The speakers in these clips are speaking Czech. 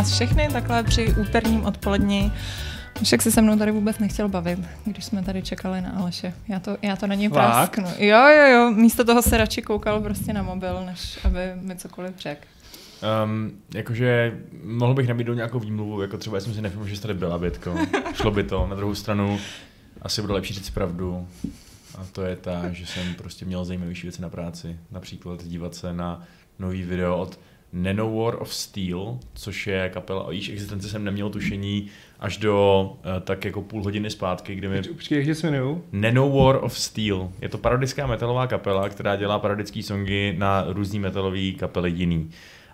vás všechny takhle při úterním odpoledni. Však se se mnou tady vůbec nechtěl bavit, když jsme tady čekali na Aleše. Já to, já to na něj Fakt? prasknu. Jo, jo, jo. Místo toho se radši koukal prostě na mobil, než aby mi cokoliv řekl. Um, jakože mohl bych nabídnout nějakou výmluvu, jako třeba jsem si nevím, že jsi tady byla, Bětko. Šlo by to. Na druhou stranu asi bude lepší říct pravdu. A to je ta, že jsem prostě měl zajímavější věci na práci. Například dívat se na nový video od Nanowar of Steel, což je kapela, o jejíž existenci jsem neměl tušení až do uh, tak jako půl hodiny zpátky, kdy mi Počkej, jak se jmenují? Nanowar of Steel. Je to parodická metalová kapela, která dělá parodické songy na různý metalové kapely jiný.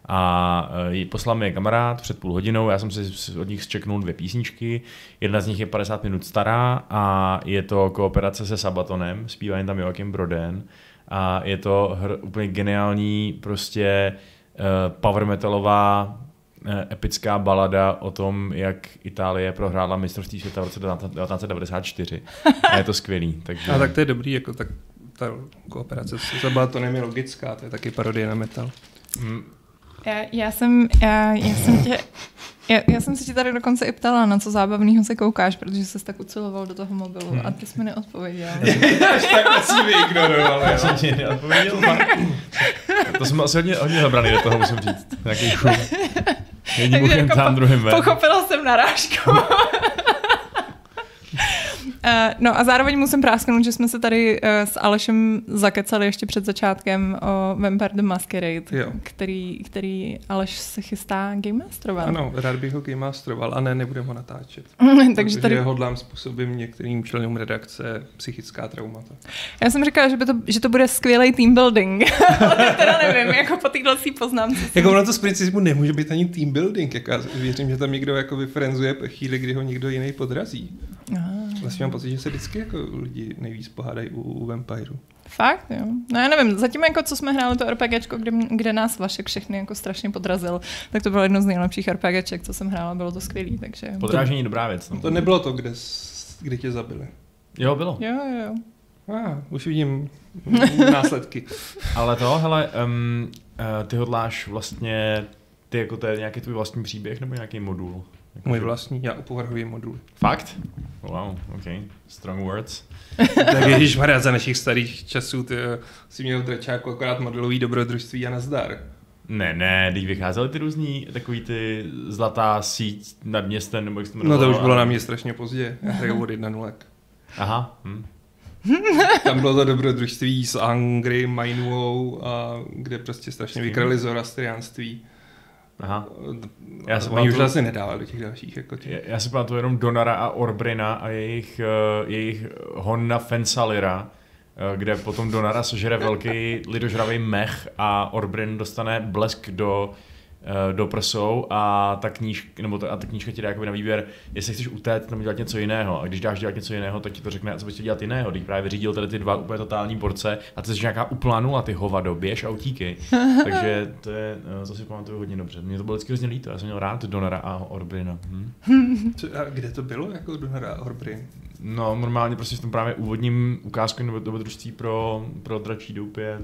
A e, poslal mi je kamarád před půl hodinou, já jsem si od nich zčeknul dvě písničky, jedna z nich je 50 minut stará a je to kooperace se Sabatonem, zpívá jen tam Joachim Broden a je to hr, úplně geniální prostě uh, power metalová eh, epická balada o tom, jak Itálie prohrála mistrovství světa v roce 1994. A je to skvělý. Takže... A tak to je dobrý, jako tak ta kooperace s Zabatonem je logická, to je taky parodie na metal. Mm, Já, já, jsem, já, já jsem tě... Já, já jsem se ti tady dokonce i ptala, na co zábavného se koukáš, protože jsi tak uciloval do toho mobilu Hmm. a ty jsi mi neodpověděl. Až tak asi vyignoroval, Já jsem ti neodpověděl. to jsem asi hodně, hodně zabraný do toho, musím říct. Nějaký šum. Jedním uchem jako tam, po- druhým ven. Pochopila jsem narážku. Uh, no a zároveň musím prásknout, že jsme se tady uh, s Alešem zakecali ještě před začátkem o Vampire the Masquerade, Jo. který, který Aleš se chystá game masterovat. Ano, rád bych ho gamemasteroval a ne, nebudem ho natáčet. Takže tady, hodlám způsobím některým členům redakce psychická traumata. já jsem říkala, že, by to, že to bude skvělý team building, ale teda nevím, jako po téhle poznámce. Jako ono to z principu nemůže být ani team building, jako já věřím, že tam někdo jako vyfrenzuje chvíli, kdy ho někdo jiný podrazí. Aha. Vlastně mám pocit, že se vždycky jako lidi nejvíc pohádají u, u Vampireu. Fakt, jo. No já nevím, zatím jako co jsme hráli to RPGčko, kde, kde nás Vašek všechny jako strašně podrazil, tak to bylo jedno z nejlepších RPGček, co jsem hrála, bylo to skvělý, takže... Podrážení je dobrá věc. No. To nebylo to, kde, kde tě zabili. Jo, bylo. Jo, jo, jo. A, ah, už vidím následky. Ale to, hele, um, uh, ty hodláš vlastně, ty jako to je nějaký tvůj vlastní příběh nebo nějaký modul? Jako, Můj že- vlastní, já upovrhuji modul. Fakt? Wow, ok. Strong words. tak Ježíš Maria, za našich starých časů ty eh, si měl v dračáku akorát modelový dobrodružství a nazdar. Ne, ne, když vycházely ty různý takový ty zlatá síť nad městem, nebo jak se No to už bylo a- na mě strašně pozdě. Já hraju od jedna nulek. Aha, hm. Tam bylo to dobrodružství s Angry, Mainuou, a kde prostě strašně vykrali zoroastriánství. Aha. Já se Oni už pamatuju- vlastně nedávali do těch dalších. Jako těch. Já- Já si pamatuju jenom Donara a Orbrina a jejich, uh, jejich hon na Fensalira, uh, kde potom Donara sežere velký lidožravý mech a Orbrin dostane blesk do, uh, do prsou a ta, kníž, nebo ta, a ta knížka ti dá jakoby na výběr, jestli chceš utéct nebo dělat něco jiného. A když dáš dělat něco jiného, tak ti to řekne, co bys chtěl dělat jiného. Když právě vyřídil tady ty dva úplně totální porce a ty jsi nějaká úplná nula, ty hovado, běž a utíkej. Takže to je, eh, to si pamatuju hodně dobře. Mě to bylo vždycky hrozně líto, já jsem měl rád Donara a Orbrina. Hm? Co, a kde to bylo, jako Donara a Orbrin? No, normálně prostě v tom právě úvodním ukázku nebo dobrodružství pro, pro dračí doup je,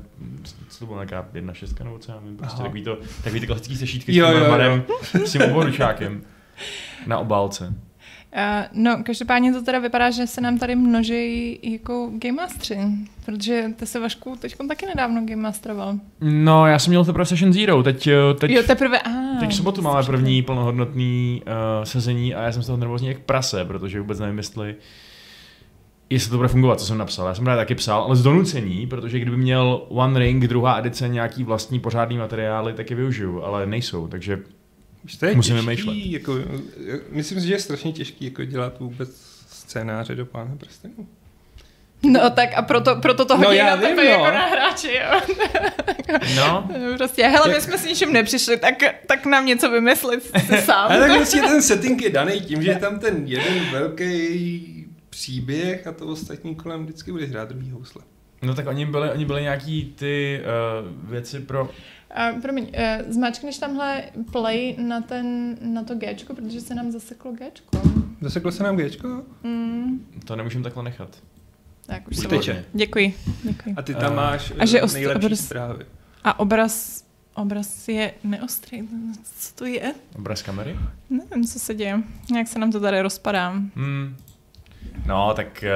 co to bylo nějaká jedna šestka nebo co já nevím, prostě Aha. takový to, takový ty klasický sešítky Jo, s tím. Normanem, s tím uvodučákem na obálce. Uh, no, každopádně to teda vypadá, že se nám tady množí jako game mastery, protože ty se Vašku teď taky nedávno game masteroval. No, já jsem měl teprve Session Zero, teď, eh, teď, Jo, teprve, a. teď v sobotu máme první plnohodnotný uh, sezení a já jsem z toho nervózní jak prase, protože vůbec nevím, jestli jestli to bude fungovat, co jsem napsal. Já jsem právě taky psal, ale z donucení, protože kdyby měl One Ring, druhá edice, nějaký vlastní pořádný materiály, tak je využiju, ale nejsou, takže to je Musím těžký, vymýšlet. jako, myslím si, že je strašně těžký jako dělat vůbec scénáře do Pána prstenů. No tak a proto, proto to No, hodí já na vím, tebe no. jako na hráči, jo. no, Prostě, hele, my jsme s ničím nepřišli, tak, tak nám něco vymyslit si sám. Ale tak prostě ten setting je daný tím, že je tam ten jeden velký příběh a to ostatní kolem vždycky bude hrát druhý housle. no tak oni byli, oni byli nějaký ty uh, věci pro... A, promiň, uh, zmáčkneš tamhle play na, ten, na to Gčko, protože se nám zaseklo Gčko. Zaseklo se nám Gčko? Mm, To nemůžeme takhle nechat. tak už teče. Děkuji, děkuji. A ty tam Eh, máš a že eh, ost- nejlepší obraz- zprávy. A obraz Obraz je neostrý. Co to je? Obraz kamery? Nevím, co se děje. Jak se nám to tady rozpadá. Hmm. No, tak, eh,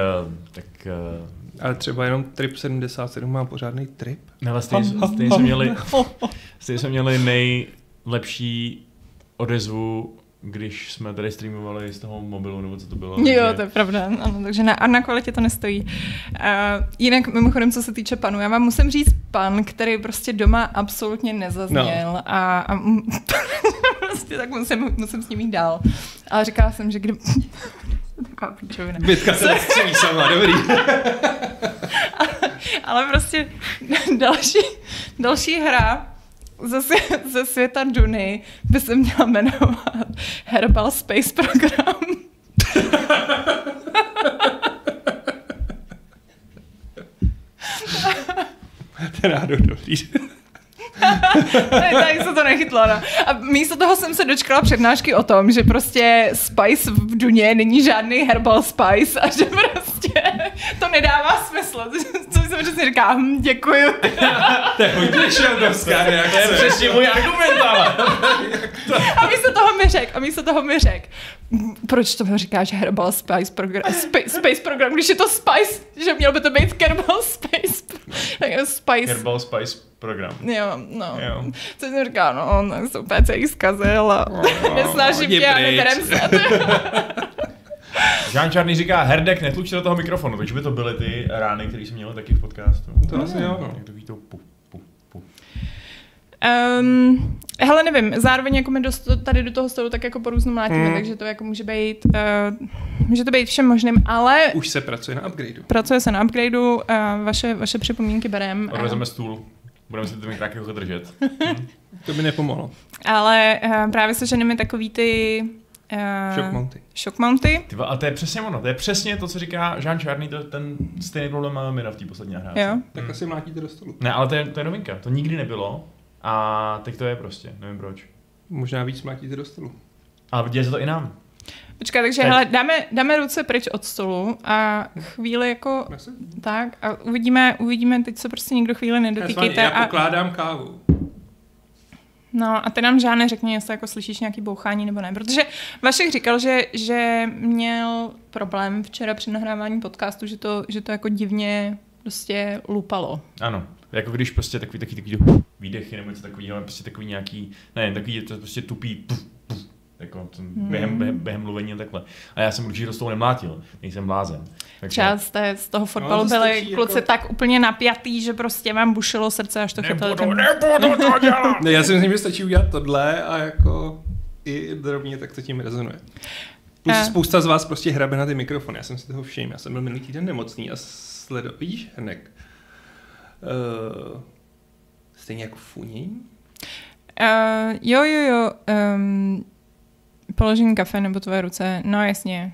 tak eh, Ale třeba jenom Trip 77 má pořádný trip. No, ale stejně, stejně, jsme měli, stejně jsme měli nejlepší odezvu, když jsme tady streamovali z toho mobilu, nebo co to bylo. Jo, takže- to je pravda. Ano, takže na, a na kvalitě to nestojí. Uh, jinak mimochodem, co se týče panu, já vám musím říct pan, který prostě doma absolutně nezazněl no. a, a prostě tak musím, musím s ním jít dál. Ale říkala jsem, že kdy... Taková píčovina. Bitka se nestřelí sama, dobrý. Ale prostě další, další hra ze, ze světa Duny by se měla jmenovat Herbal Space Program. Náhodou dobrý. Tady se to nechytlo, no. A místo toho jsem se dočkala přednášky o tom, že prostě spice v Duně není žádný herbal spice a že prostě to nedává smysl. Co jsem přesně říká, hm, děkuju. To je hodně šeldovská reakce. Přesně můj argument, ale. A místo toho mi řek, a místo toho mi řek, proč to říkáš herbal spice program, space, space program, když je to spice, že měl by to být kerbal space, spice. Herbal Spice program. Jo, no. Jo. Co jsem říkal, no, on tak se úplně celý zkazil a nesnáším hodně tě a neberem se. Jean Čarný říká, Herdek, netluč do toho mikrofonu, takže by to byly ty rány, které jsme měli taky v podcastu. To asi jo, no. Jak takový to pu, pu, pu. Um, hele, nevím, zároveň jako my dost, tady do toho stolu tak jako po různu mlátíme, Hmm. takže to jako může být, uh, může to být všem možným, ale Už se pracuje na upgradeu. pracuje se na upgradeu, uh, vaše, vaše připomínky berem. Odvezeme stůl. Budeme si to mít jako držet. To by nepomohlo. Ale uh, právě se ženeme takový ty... Uh, Shock mounty. Shock mounty. A to je přesně ono, to je přesně to, co říká Jean Čarný, to, ten stejný problém máme my na v té poslední nahrávce. Jo. Tak Hmm. asi mlátíte do stolu. Ne, ale to je, to je novinka, to nikdy nebylo a teď to je prostě, nevím proč. Možná víc mlátíte do stolu. Ale děje se to i nám. Počkej, takže Teď. hele, dáme, dáme ruce pryč od stolu a chvíli jako tak a uvidíme, uvidíme, teď se prostě nikdo chvíli nedotýkejte já a, pokládám kávu. No a ty nám žádné řekni, jestli jako slyšíš nějaký bouchání nebo ne, protože Vašek říkal, že, že měl problém včera při nahrávání podcastu, že to, že to jako divně prostě lupalo. Ano, jako když prostě takový, takový, takový výdechy nebo něco takového, ale prostě takový nějaký, ne, takový to prostě tupý, puf, jako to, během, během, během, mluvení a takhle. A já jsem určitě do toho nemlátil, nejsem blázen. Takže Třeba z, té, z toho fotbalu to byli stačí kluci jako- tak úplně napjatý, že prostě vám bušilo srdce, až to chytali. nebudu, nebudu to dělat! Ne, já si myslím, že stačí udělat tohle a jako i drobně tak to tím rezonuje. Plus A- spousta z vás prostě hrabe na ty mikrofony, já jsem si toho všiml. Já jsem byl minulý týden nemocný a sledo... Vidíš, Hrnek? Uh, stejně jako funění? Uh, jo, jo, jo. Um, položení kafe nebo tvoje ruce, no jasně.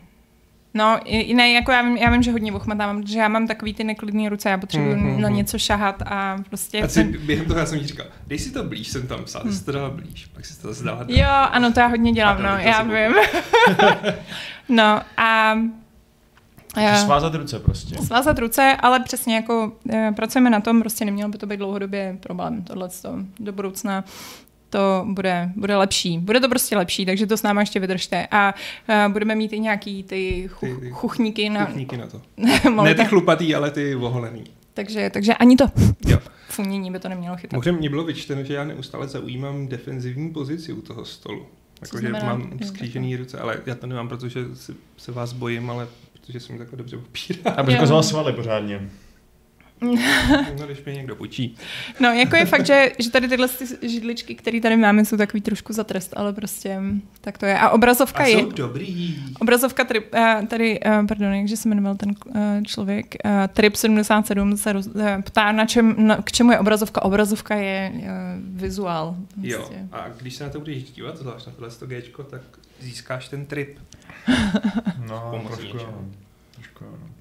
No, i- ne, jako já vím, já vím, že hodně ochmatávám, protože já mám takový ty neklidné ruce, já potřebuji Mhm. na něco šahat a prostě... A si, během toho já jsem jí říkal, dej si to blíž, jsem tam psal, hmm. jsi to dala blíž, pak si to zase dala dál. Jo, ano, to já hodně dělám, no, já vím. no a... Můžeš Uh, svázat ruce prostě. svázat ruce, ale přesně jako eh, pracujeme na tom, prostě nemělo by to být dlouhodobě problém, tohle do budoucna to bude, bude lepší. Bude to prostě lepší, takže to s náma ještě vydržte. A uh, budeme mít i nějaký ty, chuch, Ty- ty chuchníky na... Kuchníky na to. Ne ty chlupatý, ale ty voholený. takže, takže ani to Jo. funění by to nemělo chytat. Možná mě bylo vyčteno, že já neustále zaujímám defenzivní pozici u toho stolu. Jakože mám skřížený ruce, ale já to nemám, protože se, se vás bojím, ale protože jsem takhle dobře popírá. Aby ukazoval svaly pořádně. No, když mě někdo počí. No, jako je fakt, že, že tady tyhle ty židličky, které tady máme, jsou takový trošku za trest, ale prostě tak to je. A obrazovka A je... jsou dobrý. Obrazovka trip, uh, tady, uh, pardon, jakže se jmenoval ten uh, člověk, Trip 77 se roz, ptá, na čem, na, k čemu je obrazovka. Obrazovka je uh, vizuál. Jo, Prostě. a když se na to budeš dívat, zvlášť na tohle Gčko, tak získáš ten trip. No, trošku, jo. trošku, jo. no.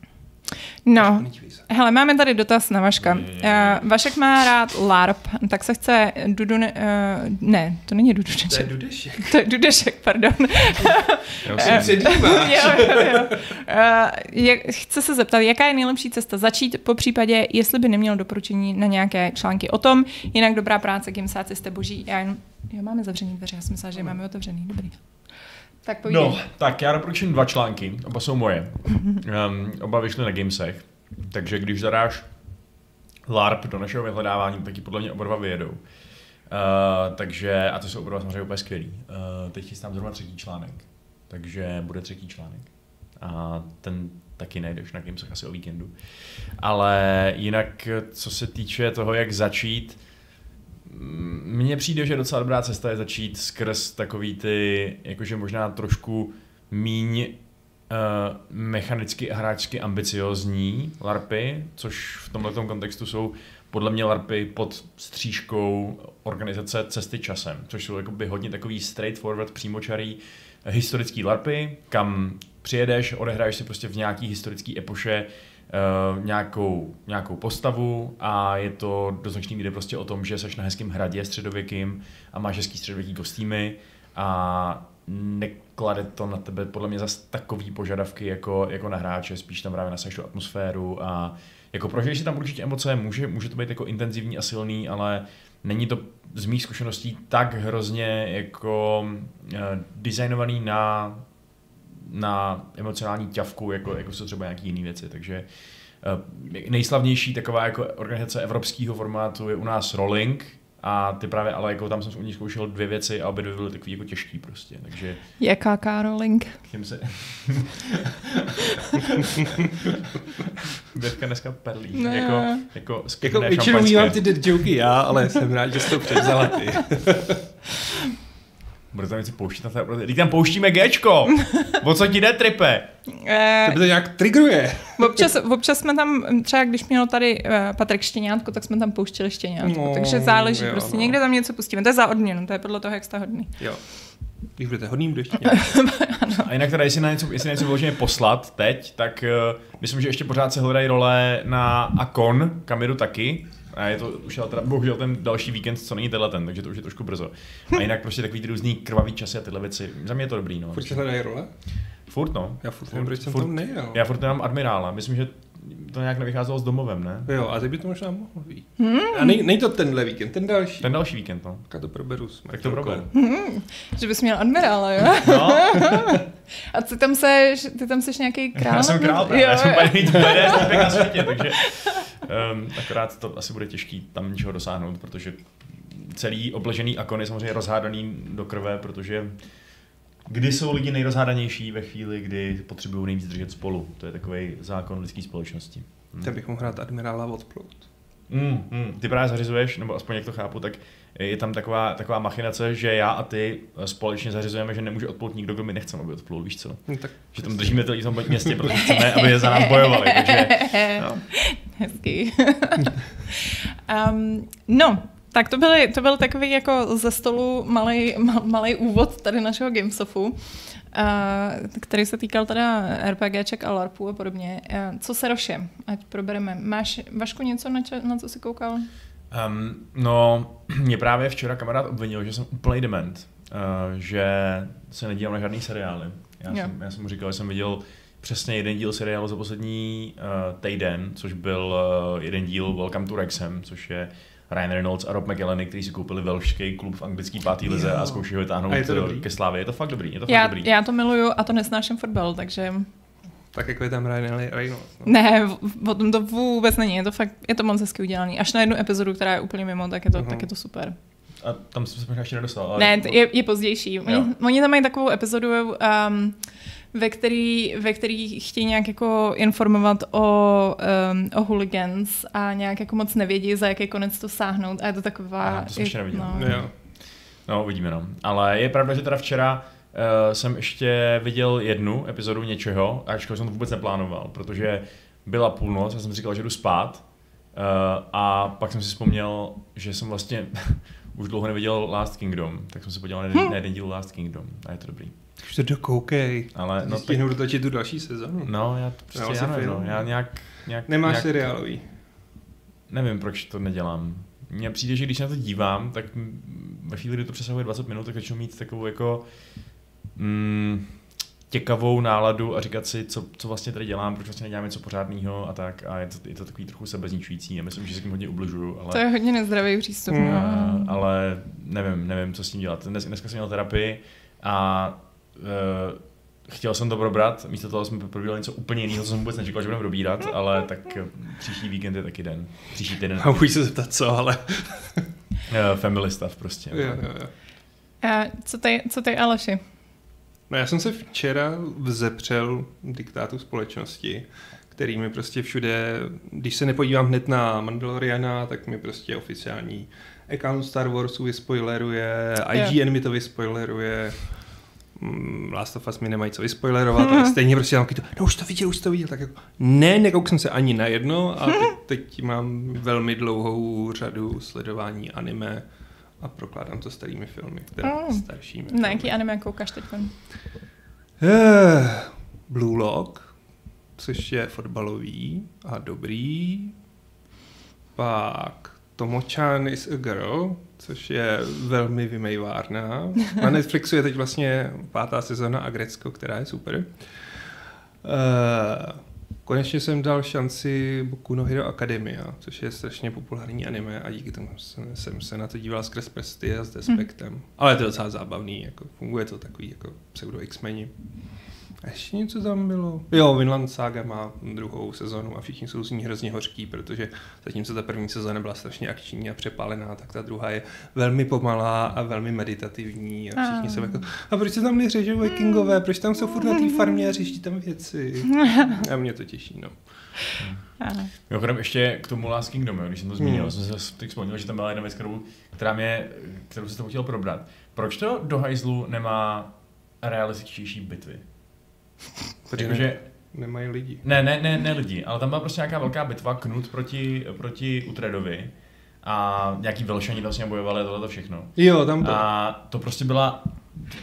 No, hele, máme tady dotaz na Vaška. Uh, Vašek má rád LARP, tak se chce Dudu... Ne, uh, ne, to není Duduneček. To je Dudešek. To je Dudešek, pardon. Já si jo, jo, jo. Uh, je, chce se zeptat, jaká je nejlepší cesta začít, po případě, jestli by neměl doporučení na nějaké články o tom, jinak dobrá práce, Gimsáci jste boží. Já jen, jo, máme zavřený dveře, já jsem myslela, že máme otevřený, dobrý. Tak povídej. No, tak já doporučím dva články, oba jsou moje. Um, oba vyšly na Gamesech, takže když zadáš LARP do našeho vyhledávání, tak ji podle mě oba dva vyjedou. Uh, takže, a to jsou oba samozřejmě úplně skvělý. Uh, teď chystám zrovna třetí článek, takže bude třetí článek. A ten taky najdeš na Gamesech asi o víkendu. Ale jinak, co se týče toho, jak začít, mně přijde, že docela dobrá cesta je začít skrz takový ty, jakože možná trošku míň uh, mechanicky a hráčsky ambiciozní LARPy, což v tomto kontextu jsou podle mě LARPy pod střížkou organizace Cesty časem, což jsou jakoby hodně takový straightforward, přímočarý historický LARPy, kam přijedeš, odehraješ si prostě v nějaký historický epoše uh, nějakou, nějakou postavu a je to do značný míry prostě o tom, že seš na hezkém hradě středověkým a máš hezký středověký kostýmy a neklade to na tebe podle mě zase takový požadavky jako, jako na hráče, spíš tam právě nasaješ tu atmosféru a jako prožiješ si tam určitě emoce, může, může to být jako intenzivní a silný, ale není to z mých zkušeností tak hrozně jako uh, designovaný na na emocionální ťavku, jako, jako jsou třeba nějaké jiné věci. Takže uh, nejslavnější taková jako organizace evropského formátu je u nás Rolling, a ty právě, ale jako tam jsem u nich zkoušel dvě věci a obě dvě byly takový jako těžký prostě, takže... Jaká Karolink? Tím se... Běvka dneska perlí, Ne. jako, jako Jako většinou mývám ty dead joky já, ale jsem rád, že jsi to převzala ty. Bude tam něco pouštět na té... Teď tam pouštíme Gčko! O co ti jde, tripe? Eh, Tebe to nějak triggeruje. občas, občas jsme tam, třeba když měl tady eh, Patrik Štěňátko, tak jsme tam pouštěli Štěňátko. No, takže záleží, jo, prostě no. někde tam něco pustíme. To je za odměnu, to je podle toho, jak jste hodný. Jo. Když budete hodný, budeš. A jinak teda, jestli na něco, jestli na něco vyloženě poslat teď, tak uh, myslím, že ještě pořád se hledají role na Akon, kam jedu taky. A je to už ale teda bohužel ten další víkend, co není tenhle ten, takže to už je trošku brzo. A jinak prostě takový ty různý krvavý časy a tyhle věci. Za mě je to dobrý, no. Furt se hledají role? Furt, no. Já furt nevím, proč jsem tam nejel. Já furt nemám admirála. Myslím, že to nějak nevycházelo s domovem, ne? Jo, a teď by to možná mohlo být. Hmm. A nej, nej to tenhle víkend, ten další. Ten další víkend, no. Tak to proberu s Tak to Marcelkou. prober. Že bys měl admirála, jo? No, A ty tam seš, ty tam seš nějaký král? já jsem král, právě. Jo, já jsem týpek na světě, takže um, akorát to asi bude těžký tam něčeho dosáhnout, protože celý obležený akon je samozřejmě rozhádaný do krve, protože kdy jsou lidi nejrozhádanější ve chvíli, kdy potřebují nejvíc držet spolu. To je takový zákon lidské společnosti. Hm. Ten bych mohl hrát admirála odplout. Mm, mm. Ty právě zařizuješ, nebo aspoň jak to chápu, tak je tam taková, taková machinace, že já a ty společně zařizujeme, že nemůže odplout nikdo, kdo mi nechceme, aby odplul, víš co? No, tak Že tam držíme ty lidi v tom městě, protože chceme, aby je za nás bojovali. Takže, no. Hezký. um, no, tak to, byly, to byl takový jako ze stolu malý, malý úvod tady našeho Gamesofu, uh, který se týkal teda RPGček a LARPů a podobně. Uh, co se roše? Ať probereme. Máš, Vašku, něco, na, čo, na co jsi koukal? Um, no, mě právě včera kamarád obvinil, že jsem úplný dement, uh, že se nedívám na žádný seriály. Já Jo. jsem, já jsem mu říkal, že jsem viděl přesně jeden díl seriálu za poslední uh, týden, což byl uh, jeden díl Welcome to Wrexham, což je Ryan Reynolds a Rob McElhenney, kteří si koupili velšský klub v anglický pátý lize Jo. a zkoušeli ho vytáhnout A je to eh, dobrý? ke slávě. Je to fakt dobrý, je to fakt Já, dobrý. já to miluju a to nesnáším fotbal, takže Tak jako je tam Ryan Reynolds. No. ne, v- o tom to vůbec není, je to fakt, je to moc hezky udělaný. Až na jednu epizodu, která je úplně mimo, tak je to, Mhm. tak je to super. A tam jsem se možná ještě nedostal. Ale... Ne, je, je pozdější. Oni, Jo. oni tam mají takovou epizodu, um, ve který, ve který chtějí nějak jako informovat o, um, o hooligans a nějak jako moc nevědí, za jaký konec to sáhnout a je to taková... Aha, to jsem ještě neviděl. No, Jo. No, uvidíme, no. Ale je pravda, že teda včera uh, jsem ještě viděl jednu epizodu něčeho, ačkoliv jsem to vůbec neplánoval, protože byla půlnoc a jsem si říkal, že jdu spát. Uh, a pak jsem si vzpomněl, že jsem vlastně už dlouho neviděl Last Kingdom, tak jsem se podíval na jeden, na jeden díl Last Kingdom a je to dobrý. Už to dokoukej. Ale no, Stihnu tak... dotočit tu další sezonu. No, já to prostě já nevím, no. Já nějak, nějak Nemáš nějak, seriálový. Nevím, proč to nedělám. Mně přijde, že když na to dívám, tak ve chvíli, kdy to přesahuje 20 minut, tak začnu mít takovou jako mm, těkavou náladu a říkat si, co, co vlastně tady dělám, proč vlastně nedělám něco pořádného a tak. A je to, je to takový trochu sebezničující. Já myslím, že se tím hodně ubližuju. Ale, to je hodně nezdravý přístup. Mm. A, ale nevím, nevím, co s tím dělat. Dnes, dneska jsem měl terapii a uh, chtěl jsem to probrat, místo toho jsme probírali něco úplně jiného, co jsem vůbec nečekal, že budeme probírat, ale tak příští víkend je taky den. Příští týden. A můžu se zeptat co, ale... Family stuff prostě. Jo, jo, jo. A co tady, co tady Aleši? No já jsem se včera vzepřel diktátu společnosti, který mi prostě všude, když se nepodívám hned na Mandaloriana, tak mi prostě oficiální account Star Warsu vyspoileruje, IGN mi to vyspoileruje, Last of Us mi nemají co vyspoilerovat, hmm. ale stejně prostě mám to, no už to viděl, už to viděl, tak jako, ne, nekouk jsem se ani na jedno a teď, teď mám velmi dlouhou řadu sledování anime a prokládám to starými filmy, které oh. staršími. Na jaký anime koukáš teď? Uh, Blue Lock, což je fotbalový a dobrý. Pak Tomo-chan is a girl, což je velmi vymejvárná. Na Netflixu je teď vlastně pátá sezóna Agrecko, která je super. Uh, konečně jsem dal šanci Boku no Hero Academia, což je strašně populární anime a díky tomu jsem, jsem se na to díval skrz prsty a s despektem. Hmm. Ale je to docela zábavný, jako funguje to takový jako pseudo X-meni. A ještě něco tam bylo. Jo, Vinland Saga má druhou sezonu a všichni jsou z ní hrozně hořký, protože zatímco ta první sezóna byla strašně akční a přepálená, tak ta druhá je velmi pomalá a velmi meditativní a všichni jsou jako, a proč se tam neřežou vikingové, proč tam jsou furt na té farmě a řeší tam věci. A mě to těší, no. Mimochodem ještě k tomu Last Kingdom, když jsem to zmínil, hmm. jsem se teď vzpomněl, že tam byla jedna věc, kterou, která mě, kterou se to chtěl probrat. Proč to do hajzlu nemá realističtější bitvy? Protože že... nemají lidi. Ne, ne, ne, ne lidi, ale tam byla prostě nějaká velká bitva, Knut proti, proti Utredovi a nějaký velšani vlastně bojovali tohle to všechno. Jo, tam to. A to prostě byla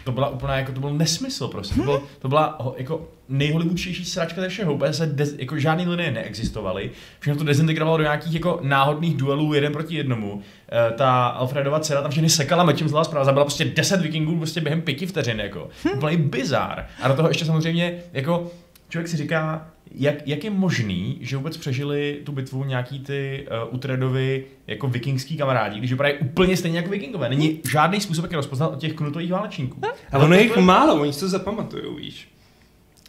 to byla úplná, jako to byl nesmysl prostě. To, bylo, to byla jako nejhollywoodštější sračka ze všeho. Úplně se dez, jako žádný linie neexistovaly. Všechno to dezintegrovalo do nějakých jako náhodných duelů jeden proti jednomu. E, ta Alfredova dcera tam všechny sekala mečem zlá zpráva. Zabila prostě 10 vikingů prostě během pěti vteřin. Jako. Úplný bizar. A do toho ještě samozřejmě jako člověk si říká, jak, jak je možný, že vůbec přežili tu bitvu nějaký ty uh, Utredovi jako vikingský kamarádi, když vypadají úplně stejně jako vikingové. Není žádný způsob, jak je rozpoznat od těch knutových válečníků. A ono je jich málo, oni se to zapamatujou, víš.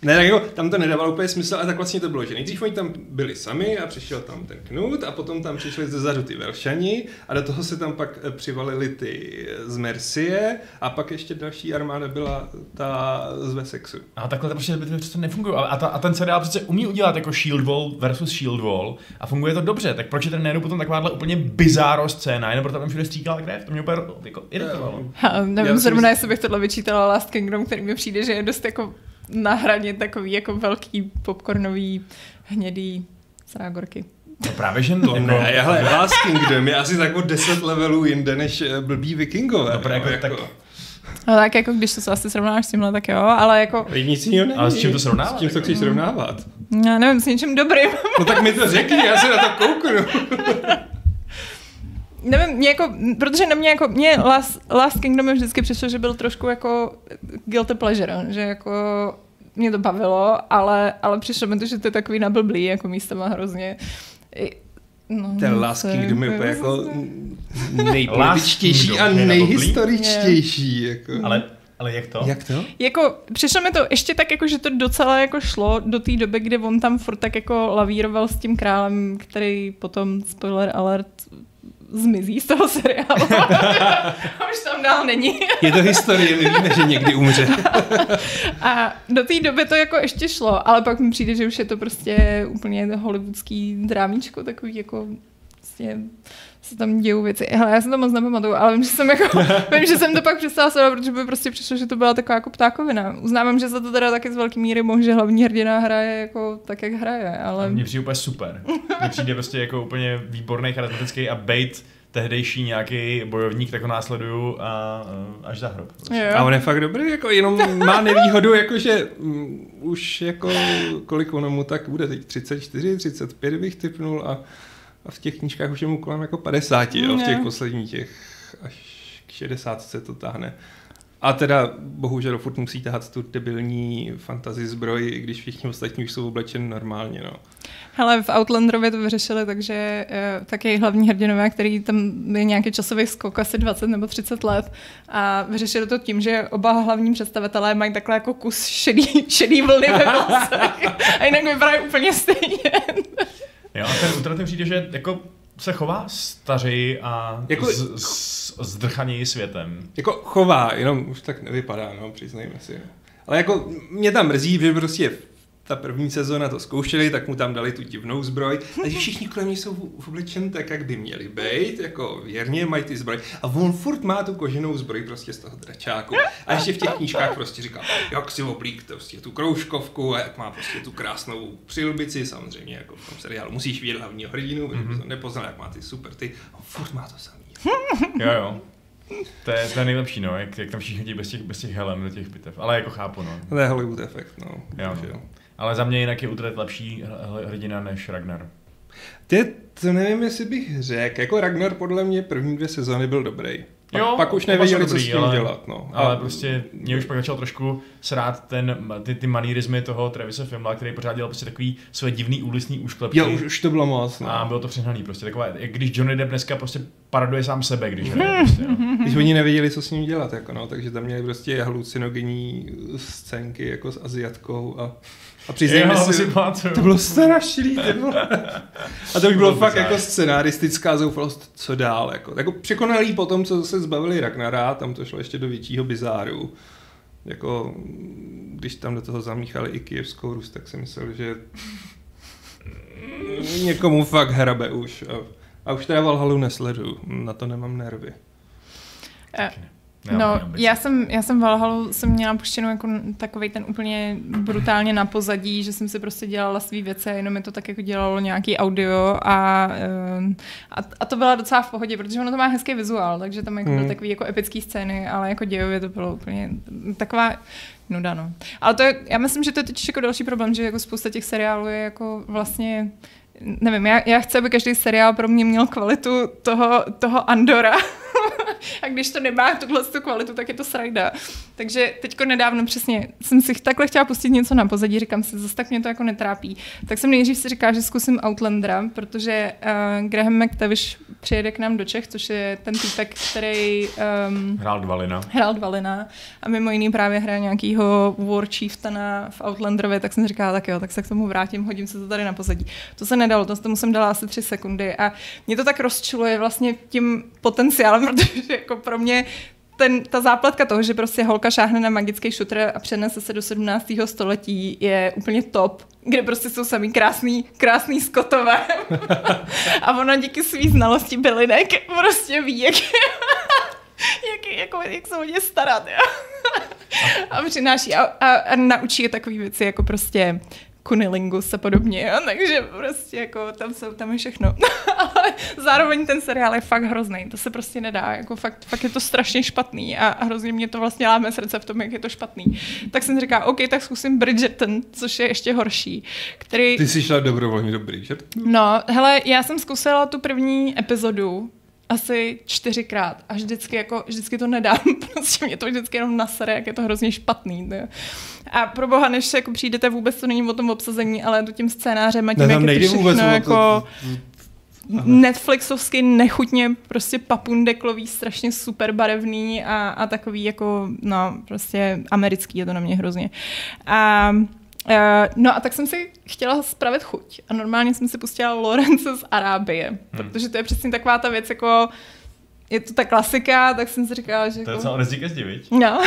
Ne, tak jako, tam to nedávalo úplně smysl, ale tak vlastně to bylo, že nejdřív oni tam byli sami a přišel tam ten Knut a potom tam přišli zezadu ty Velšani a do toho se tam pak eh, přivalili ty z Mercie a pak ještě další armáda byla ta z Wessexu. A takhle to prostě přece nefungují. A, ta, a, ten seriál přece umí udělat jako Shield Wall versus Shield Wall a funguje to dobře, tak proč je ten najednou potom takováhle úplně bizáro scéna, jenom proto tam všude stříkala krev, to mě úplně jako iritovalo. Já, nevím, zrovna jestli bych tohle vyčítala Last Kingdom, který mi přijde, že je dost jako na hraně takový jako velký popcornový hnědý srágorky. No právě, že to ne, hele, Last Kingdom je asi tak o 10 levelů jinde než eh, blbý vikingové. Dobré, jako, jako, tak... No tak jako když to asi srovnáš s tímhle, tak jo, ale jako... Nic jiného není. Ale s čím to srovnáváš? S čím to chceš srovnávat? Já nevím, s něčím dobrým. No tak mi to řekni, já se na to kouknu. nevím, mě jako, protože na mě jako, mě Last, Last Kingdom mi vždycky přišlo, že byl trošku jako guilty pleasure, že jako mě to bavilo, ale, ale přišlo mi to, že to je takový nablblý, jako místama hrozně. No, Ten Last Kingdom je úplně jako nejpolitičtější a nejhistoričtější. Jako. Ale ale jak to? Jak to? Jako, přišlo mi to ještě tak, jako, že to docela jako šlo do té doby, kdy on tam furt tak jako lavíroval s tím králem, který potom, spoiler alert, zmizí z toho seriálu. Už tam dál není. Je to historie, my víme, že někdy umře. a do té doby to jako ještě šlo, ale pak mi přijde, že už je to prostě úplně hollywoodský drámíčko, takový jako prostě se tam dějou věci. Hele, já se to moc nepamatuju, ale vím, že jsem, jako, vím, že jsem to pak přestala sledovat, protože by prostě přišlo, že to byla taková jako ptákovina. Uznávám, že za to teda taky z velké míry mohl, že hlavní hrdina hraje jako tak, jak hraje, ale... Mně přijde úplně super. Mně přijde prostě jako úplně výborný, charismatický a bait tehdejší nějaký bojovník, tak ho následuju a, až za hrob. Prostě. A on je fakt dobrý, jako jenom má nevýhodu, jakože um, už jako kolik ono mu tak bude teď 34, 35 bych typnul a, a v těch knížkách už je mu kolem jako 50, jo, v těch posledních těch až k 60 se to táhne. A teda bohužel furt musí tahat tu debilní fantasy zbroj, i když všichni ostatní už jsou oblečeni normálně. No. Hele, v Outlanderově to vyřešili, takže uh, taky hlavní hrdinové, který tam je nějaký časový skok, asi 20 nebo 30 let, a vyřešili to tím, že oba hlavní představitelé mají takhle jako kus šedý, šedý vlny ve vlasech a jinak vypadají úplně stejně. Jo, a ten utrat přijde, že jako se chová stařeji a jako, z, z, zdrchaněji světem. Jako chová, jenom už tak nevypadá, no, přiznejme si. Ale jako mě tam mrzí, že prostě ta první sezóna to zkoušeli, tak mu tam dali tu divnou zbroj. A všichni kolem něj jsou oblečen tak, jak by měli být, jako věrně mají ty zbroj. A on furt má tu koženou zbroj prostě z toho dračáku. A ještě v těch knížkách prostě říká, jak si oblík prostě tu kroužkovku a jak má prostě tu krásnou přilbici, samozřejmě jako v tom seriálu. Musíš vidět hlavního hrdinu, mm-hmm. nepoznal, jak má ty super ty. A on furt má to samý. jo, jo. To je, to je nejlepší, no, jak, jak tam všichni chodí bez těch, bez těch helem do těch bitev. Ale jako chápu, no. To je Hollywood efekt, no. Jo, jo. Ale za mě jinak je Utrecht lepší hrdina než Ragnar. Ty, to nevím, jestli bych řekl. Jako Ragnar podle mě první dvě sezóny byl dobrý. Pak, jo, pak už nevěděli, dobrý, co s tím ale, dělat. No. Ale a, prostě mě už pak začal trošku srát ten, ty, ty manierizmy toho Travise Filma, který pořád dělal prostě takový své divný úlisný úšklepky. Jo, už, už to bylo moc. No. A bylo to přehnaný prostě. Takové, jak když Johnny Depp dneska prostě paraduje sám sebe, když hraje. Prostě, no. Když oni nevěděli, co s ním dělat, jako no, takže tam měli prostě halucinogenní scénky jako s Aziatkou a a přiznejme si, si to bylo strašný, A to už bylo, bylo fakt jako scenaristická zoufalost, co dál. Jako, jako překonalý po tom, co se zbavili Ragnara, tam to šlo ještě do většího bizáru. Jako, když tam do toho zamíchali i kijevskou Rus, tak si myslel, že někomu fakt hrabe už. A, a už teda Valhalu nesleduju, na to nemám nervy. A, no, já jsem, já jsem Valhalu jsem měla puštěnou jako takový ten úplně brutálně na pozadí, že jsem si prostě dělala svý věci a jenom mi to tak jako dělalo nějaký audio a, eh, a, a to byla docela v pohodě, protože ono to má hezký vizuál, takže tam jako hmm. byly takový jako epický scény, ale jako dějově to bylo úplně taková nuda, no. Ale to je, já myslím, že to je teď jako další problém, že jako spousta těch seriálů je jako vlastně nevím, já, já chci, aby každý seriál pro mě měl kvalitu toho, toho Andora. a když to nemá tuhle tu kvalitu, tak je to srajda. Takže teďko nedávno přesně jsem si takhle chtěla pustit něco na pozadí, říkám si, zase tak mě to jako netrápí. Tak jsem nejdřív si říkala, že zkusím Outlandera, protože uh, Graham McTavish přijede k nám do Čech, což je ten týpek, který... Um, hrál Dvalina. Hrál Dvalina a mimo jiný právě hraje nějakýho War Chieftana v Outlanderově, tak jsem říkala, tak jo, tak se k tomu vrátím, hodím se to tady na pozadí. To se nedalo, to tomu jsem dala asi tři sekundy a mě to tak rozčiluje vlastně tím potenciálem, protože jako pro mě ten, ta zápletka toho, že prostě holka šáhne na magický šutr a přenese se do 17. století je úplně top, kde prostě jsou samý krásný, krásný skotové. a ona díky svý znalosti bylinek prostě ví, jak, jak, jako, jak se o ně starat. a přináší a, a, a naučí je takové věci, jako prostě kunilingus a podobně, a takže prostě jako tam jsou tam je všechno. Ale zároveň ten seriál je fakt hrozný, to se prostě nedá, jako fakt, fakt je to strašně špatný a, hrozně mě to vlastně láme srdce v tom, jak je to špatný. Tak jsem říkala, OK, tak zkusím Bridgerton, což je ještě horší, který... Ty jsi šla dobrovolně do Bridgerton? No, hele, já jsem zkusila tu první epizodu, asi čtyřikrát a vždycky, jako, vždycky to nedám, prostě mě to vždycky jenom nasere, jak je to hrozně špatný. Ne? A pro boha, než se jako přijdete, vůbec to není o tom obsazení, ale to tím scénářem a tím, ne, jak je to všechno vůbec jako... Aha. Netflixovsky nechutně prostě papundeklový, strašně super barevný a, a takový jako, no, prostě americký je to na mě hrozně. A Uh, no a tak jsem si chtěla spravit chuť. A normálně jsem si pustila Lorence z Arábie, hmm. protože to je přesně taková ta věc, jako je to ta klasika, tak jsem si říkala, že... To je jako... co viď? No.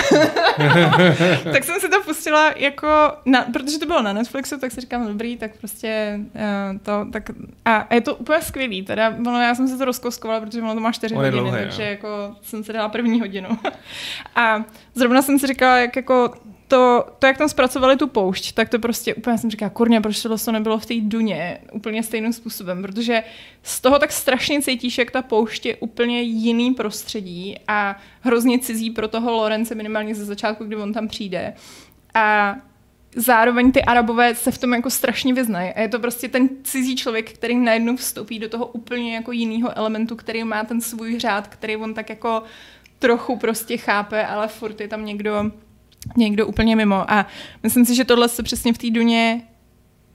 tak jsem si to pustila jako, na, protože to bylo na Netflixu, tak si říkám, dobrý, tak prostě uh, to, tak... A, a je to úplně skvělý, teda, ono, já jsem se to rozkoskovala, protože ono to má čtyři hodiny, dlouhé, takže jo. jako jsem si dala první hodinu. a zrovna jsem si říkala, jak jako to, to, jak tam zpracovali tu poušť, tak to prostě úplně jsem říkala, kurně, proč to nebylo v té Duně úplně stejným způsobem, protože z toho tak strašně cítíš, jak ta poušť je úplně jiný prostředí a hrozně cizí pro toho Lorence minimálně ze začátku, kdy on tam přijde. A zároveň ty arabové se v tom jako strašně vyznají. A je to prostě ten cizí člověk, který najednou vstoupí do toho úplně jako jiného elementu, který má ten svůj řád, který on tak jako trochu prostě chápe, ale furt je tam někdo, někdo úplně mimo. A myslím si, že tohle se přesně v té Duně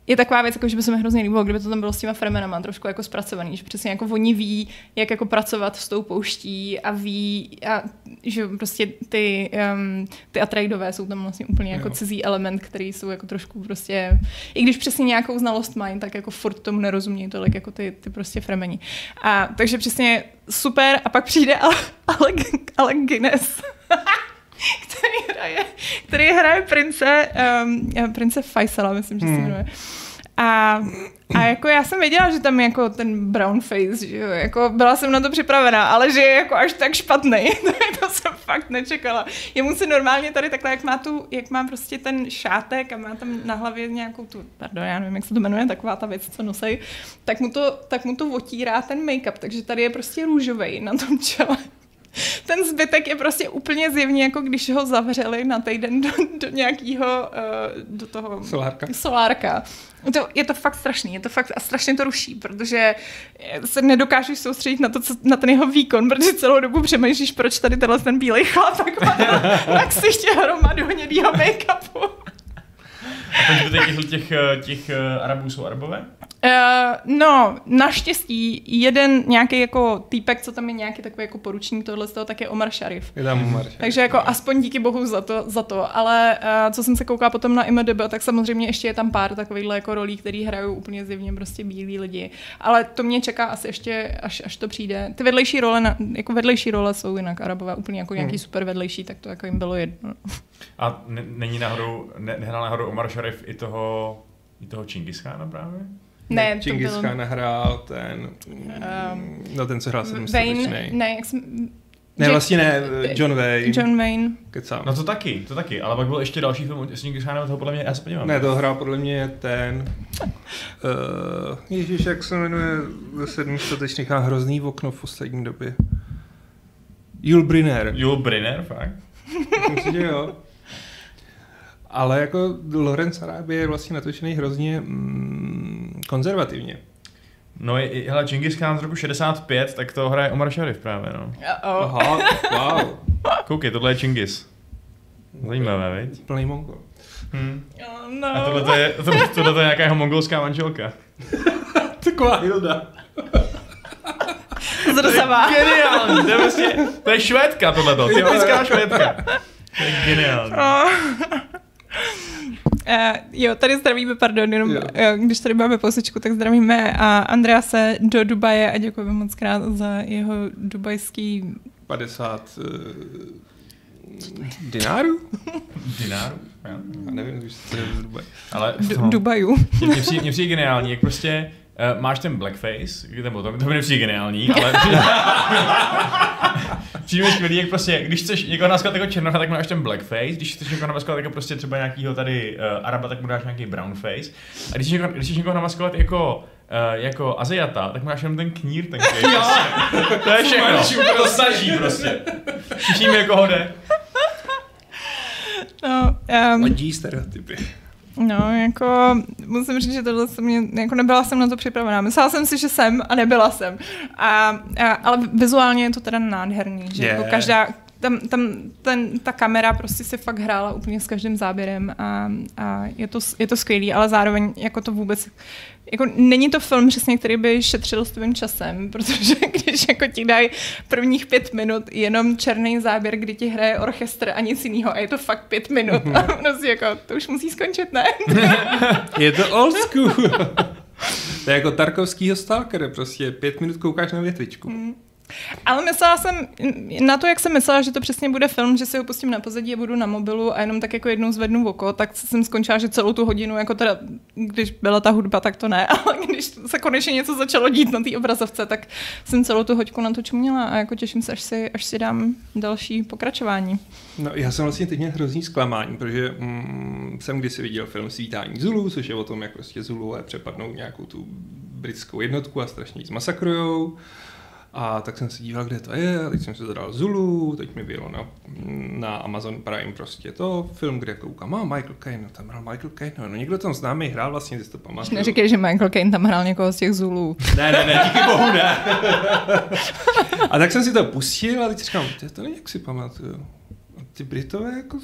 je taková věc, jako že by se mi hrozně líbilo, kdyby to tam bylo s těma fremenama trošku jako zpracovaný, že přesně jako oni ví, jak jako pracovat s tou pouští a ví, a, že prostě ty, um, ty Atreidové jsou tam vlastně úplně jako cizí element, který jsou jako trošku prostě, i když přesně nějakou znalost mají, tak jako furt tomu nerozumí tolik jako ty, ty prostě fremeni. A takže přesně super a pak přijde Alec, Alec Guinness. který hraje, který hraje prince, um, prince Faisala, myslím, že se hmm. jmenuje. A, a jako já jsem věděla, že tam je jako ten brown face, že jo, jako byla jsem na to připravená, ale že je jako až tak špatný, to jsem fakt nečekala. Jemu se normálně tady takhle, jak má tu, jak má prostě ten šátek a má tam na hlavě nějakou tu, pardon, já nevím, jak se to jmenuje, taková ta věc, co nosej, tak mu to, tak mu to otírá ten make-up, takže tady je prostě růžový na tom čele. Ten zbytek je prostě úplně zjevně, jako když ho zavřeli na týden do, do nějakého, uh, do toho... Solárka. Solárka. To, je to fakt strašný, je to fakt a strašně to ruší, protože se nedokážeš soustředit na, to, co, na ten jeho výkon, protože celou dobu přemýšlíš, proč tady tenhle ten bílej chlapek má tak si ještě hromadu hnědýho make-upu. A proč těch, těch, eh, těch eh, Arabů jsou Arabové? Uh, no, naštěstí jeden nějaký jako týpek, co tam je nějaký takový jako poručník tohle z toho, tak je Omar Sharif. Je tam Omar Sharif. Takže jako aspoň díky bohu za to, za to. ale uh, co jsem se koukala potom na IMDb, tak samozřejmě ještě je tam pár takovýchhle jako rolí, který hrajou úplně zjevně prostě bílí lidi. Ale to mě čeká asi ještě, až, až to přijde. Ty vedlejší role, na, jako vedlejší role jsou jinak arabové úplně jako nějaký hmm. super vedlejší, tak to jako jim bylo jedno. A není náhodou, ne, nehrál náhodou Omar Sharif i toho, i toho Čingischána právě? Ne, Čingis to byl... Hrál ten, um, no ten, co hrál sedm Wayne, ne, jak jsem, ne, Jack, vlastně ne, John Wayne. John Wayne. Kecám. No to taky, to taky, ale pak byl ještě další film s Čingis Khanem, toho podle mě, já se podívám. Ne, to hrál podle mě ten, uh, Ježíš, jak se jmenuje ve sedmi statečných a hrozný okno v poslední době. Jul Brynner. Jul Brynner, fakt? Myslím že jo. Ale jako Lorenz Arábie je vlastně natočený hrozně mm, konzervativně. No, hele, Genghis Khan z roku 65, tak to hraje Omar Sharif právě, no. Aha, wow. Koukej, tohle je Genghis. Zajímavé, viď? Plný mongol. Hmm. Oh, no. A tohle to je, tohle, tohle to je nějaká jeho mongolská manželka. Taková Hilda. Zrzavá. Geniální, to je, prostě, to je švédka tohleto, typická švédka. To je geniální. Oh. Uh, jo, tady zdravíme, pardon, jenom jo. Jo, když tady máme posečku, tak zdravíme a Andrease do Dubaje a děkujeme moc krát za jeho dubajský... 50 uh, dinárů? dinárů? Já nevím, když se z Dubaje. Ale D- Dubaju. Mě přijde, mě přijde geniální, jak prostě Uh, máš ten blackface, nebo to, to mi nepřijde geniální, ale přijde mi skvělý, jak prostě, když chceš někoho naskovat jako černocha, tak máš ten blackface, když chceš někoho namaskovat jako prostě třeba nějakýho tady uh, Araba, tak mu dáš nějaký brownface. A když chceš někoho, když chceš někoho namaskovat jako Uh, jako Aziata, tak máš jenom ten knír, ten knír. to je všechno. To snaží prostě. Všichni jako ho jde. No, um, Ladí stereotypy. No, jako musím říct, že tohle se mě, jako nebyla jsem na to připravená. Myslela jsem si, že jsem a nebyla jsem. A, a, ale vizuálně je to teda nádherný, že yeah. jako každá, tam, tam ten, ta kamera prostě se fakt hrála úplně s každým záběrem a, a je, to, je to skvělý, ale zároveň jako to vůbec jako není to film přesně, který by šetřil s tvým časem, protože když jako ti dají prvních pět minut jenom černý záběr, kdy ti hraje orchestr a nic jiného a je to fakt pět minut a prostě jako, to už musí skončit, ne? je to old school. to je jako Tarkovskýho Stalker, prostě pět minut koukáš na větvičku. Mm. Ale myslela jsem, na to, jak jsem myslela, že to přesně bude film, že si ho pustím na pozadí a budu na mobilu a jenom tak jako jednou zvednu oko, tak jsem skončila, že celou tu hodinu, jako teda, když byla ta hudba, tak to ne, ale když se konečně něco začalo dít na té obrazovce, tak jsem celou tu hoďku na to čuměla a jako těším se, až si, až si dám další pokračování. No já jsem vlastně teď měl hrozný zklamání, protože mm, jsem kdysi viděl film Svítání Zulu, což je o tom, jak prostě Zulové přepadnou nějakou tu britskou jednotku a strašně ji zmasakrujou. A tak jsem se díval, kde to je, a teď jsem se zadal Zulu, teď mi bylo na, na Amazon Prime prostě to, film, kde koukám, a Michael Caine, no tam hrál Michael Caine, no, no někdo tam známý hrál vlastně, si to pamatuju. Neříkej, že Michael Caine tam hrál někoho z těch Zulů. Ne, ne, ne, díky bohu ne. a tak jsem si to pustil a teď říkám, to není, jak si pamatuju. Ty Britové jako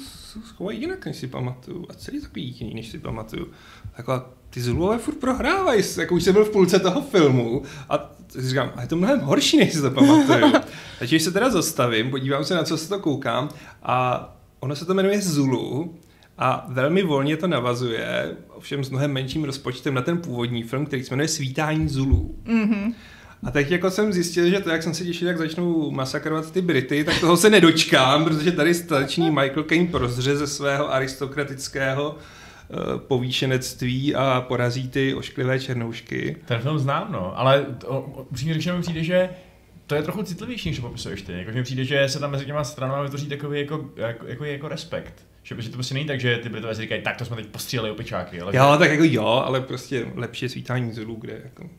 schovají jinak, než si pamatuju. A celý takový jiný, než si pamatuju. Taková, ty Zulové furt prohrávají, jako už jsem byl v půlce toho filmu a říkám, a je to mnohem horší, než si to pamatuju. Takže se teda zastavím, podívám se, na co se to koukám a ono se to jmenuje Zulu a velmi volně to navazuje, ovšem s mnohem menším rozpočtem na ten původní film, který se jmenuje Svítání Zulu. Mm-hmm. A teď jako jsem zjistil, že to, jak jsem se těšil, jak začnou masakrovat ty Brity, tak toho se nedočkám, protože tady stační Michael Caine prozře ze svého aristokratického povýšenectví a porazí ty ošklivé černoušky. Ten film znám, no, ale upřímně řečeno mi přijde, že to je trochu citlivější, než popisuješ ty. Jako, mi přijde, že se tam mezi těma stranami vytvoří takový jako, jako, jako, jako respekt. Že prostě to prostě není tak, že ty Britové si říkají, tak to jsme teď postříleli opičáky. Ale jo, že... tak jako jo, ale prostě lepší je svítání zulu, kde jako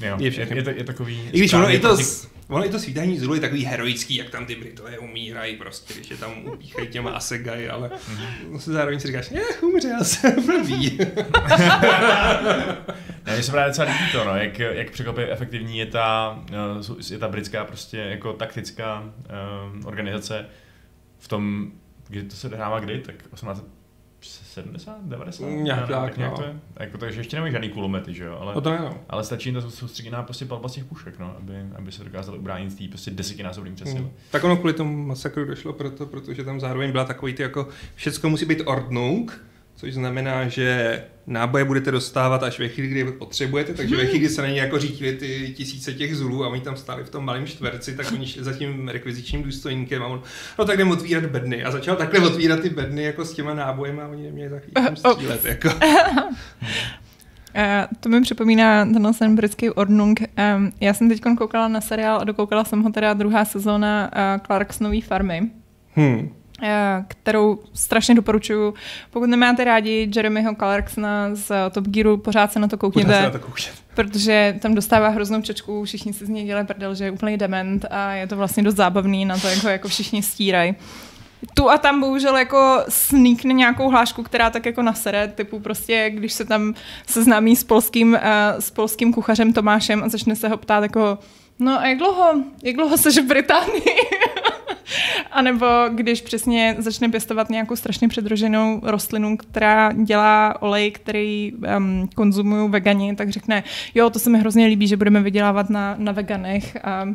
Jo, je, je, je, to, je takový... I když ono i to, ono i to svítání zulu je takový heroický, jak tam ty Britové umírají prostě, když je tam upíchají těma asegaj, ale mm-hmm. se zároveň si říkáš, ne, umřel jsem blbý. ne, mně se právě docela líbí to, no, jak, jak překvapivě efektivní je ta, eh, je ta britská prostě jako taktická um, organizace v tom, kdy to se hrává kdy, tak 18 70, 90? Nějak tak, tak nějak no. to je. Jako, takže ještě nemají žádný kulomety, že jo? Ale, to ne, no. ale stačí jim to soustředěná prostě palba z těch pušek, no, aby, aby se dokázali ubránit tý prostě desetinásobným přesile. Mm. Tak ono kvůli tomu masakru došlo proto, protože tam zároveň byla takový ty jako, všecko musí být ordnung, což znamená, že náboje budete dostávat až ve chvíli, kdy je potřebujete, takže ve chvíli, kdy se na ně jako řítili ty tisíce těch zulů a oni tam stáli v tom malém čtverci, tak oni šli za tím rekvizičním důstojníkem a on, no tak jdem otvírat bedny a začal takhle otvírat ty bedny jako s těma nábojem a oni neměli taky střílet, jako. Uh, to mi připomíná tenhle ten britský Ordnung. Um, já jsem teď koukala na seriál a dokoukala jsem ho teda druhá sezóna uh, Clarks Nový farmy. Hmm. Eh, kterou strašně doporučuju. Pokud nemáte rádi Jeremyho Clarksona z Top Gearu, pořád se na to koukněte. Na to koukněte. Protože tam dostává hroznou čečku, všichni si z něj dělají prdel, že je úplně dement a je to vlastně dost zábavný na to, jak ho jako všichni stírají. Tu a tam bohužel jako sníkne nějakou hlášku, která tak jako nasere, typu prostě, když se tam seznámí s polským, uh, s polským kuchařem Tomášem a začne se ho ptát jako, no a jak dlouho, jak dlouho seš v Británii? A nebo když přesně začne pěstovat nějakou strašně předroženou rostlinu, která dělá olej, který um, konzumují vegani, tak řekne, jo, to se mi hrozně líbí, že budeme vydělávat na, na veganech. A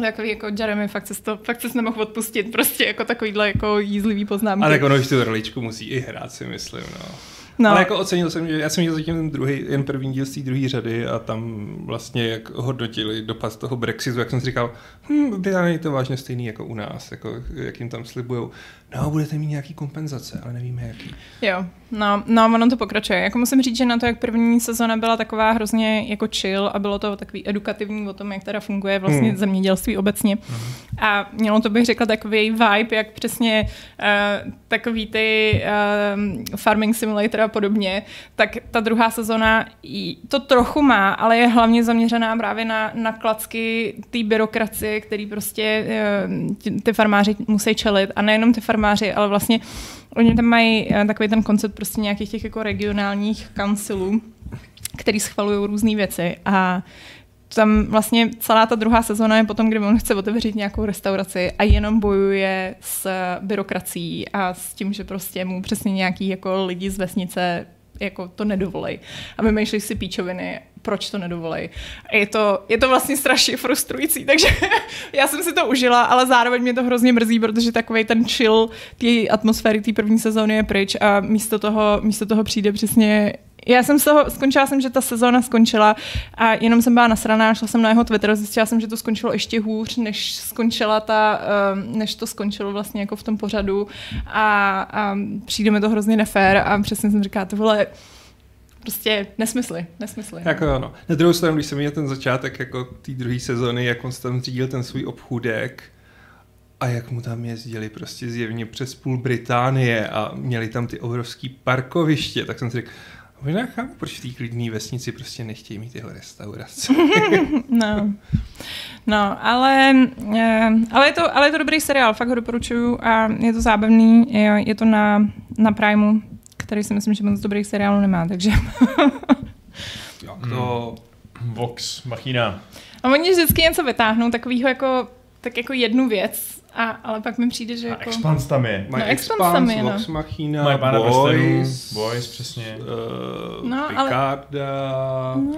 takový jako Jeremy, fakt se to, fakt se nemohl odpustit, prostě jako takovýhle jako jízlivý poznámky. Ale tak ono už tu roličku musí i hrát, si myslím, no. No. Ale jako ocenil jsem, že já jsem měl zatím ten druhý, jen první díl z té druhé řady a tam vlastně jak hodnotili dopad toho Brexitu, jak jsem si říkal, hm, Británii to vážně stejný jako u nás, jako jak jim tam slibujou. No, budete mít nějaký kompenzace, ale nevíme jaký. Jo, no, no ono to pokračuje. Jako musím říct, že na to, jak první sezona byla taková hrozně jako chill a bylo to takový edukativní o tom, jak teda funguje vlastně hmm. zemědělství obecně. Hmm. A mělo to bych řekla takový vibe, jak přesně uh, takový ty uh, farming simulator a podobně, tak ta druhá sezona to trochu má, ale je hlavně zaměřená právě na, na klacky té byrokracie, který prostě uh, ty farmáři musí čelit a nejenom ty farmáři, farmáři, ale vlastně oni tam mají eh, takový ten koncept prostě nějakých těch jako regionálních kancelů, který schvalují různé věci a tam vlastně celá ta druhá sezona je potom, kdy on chce otevřít nějakou restauraci a jenom bojuje s byrokracií a s tím, že prostě mu přesně nějaký jako lidi z vesnice jako to nedovolej. A vymýšlej si píčoviny, proč to nedovolej. Je to, je to vlastně strašně frustrující, takže já jsem si to užila, ale zároveň mě to hrozně mrzí, protože takový ten chill té atmosféry té první sezóny je pryč a místo toho, místo toho přijde přesně já jsem z toho, skončila jsem, že ta sezóna skončila a jenom jsem byla nasraná, šla jsem na jeho Twitter, zjistila jsem, že to skončilo ještě hůř, než skončila ta, ehm, než to skončilo vlastně jako v tom pořadu a, a přijde mi to hrozně nefér a přesně jsem říkala, to vole, prostě nesmysly, nesmysly. Jako jo, no. Na druhou stranu, když jsem měl ten začátek jako té druhé sezony, jak on tam řídil ten svůj obchůdek, a jak mu tam jezdili prostě zjevně přes půl Británie a měli tam ty obrovský parkoviště, tak jsem si řekl, Možná chápu, proč v té klidné vesnici prostě nechtějí mít tyhle restaurace. no. No, ale, eh, ale, je to, ale je to dobrý seriál, fakt ho doporučuju a je to zábavný, je, je to na, na Primeu, který si myslím, že moc dobrých seriálů nemá, takže... Jak to... Hmm. Vox, Machina. A oni vždycky něco vytáhnou, takovýho jako, tak jako jednu věc, a, ale pak mi přijde, že A jako... Expans tam je. My No, Expanse, tam je, no. Vox Machina, pána Boys, Boys, přesně. Uh, No, no, ale- Picarda, No.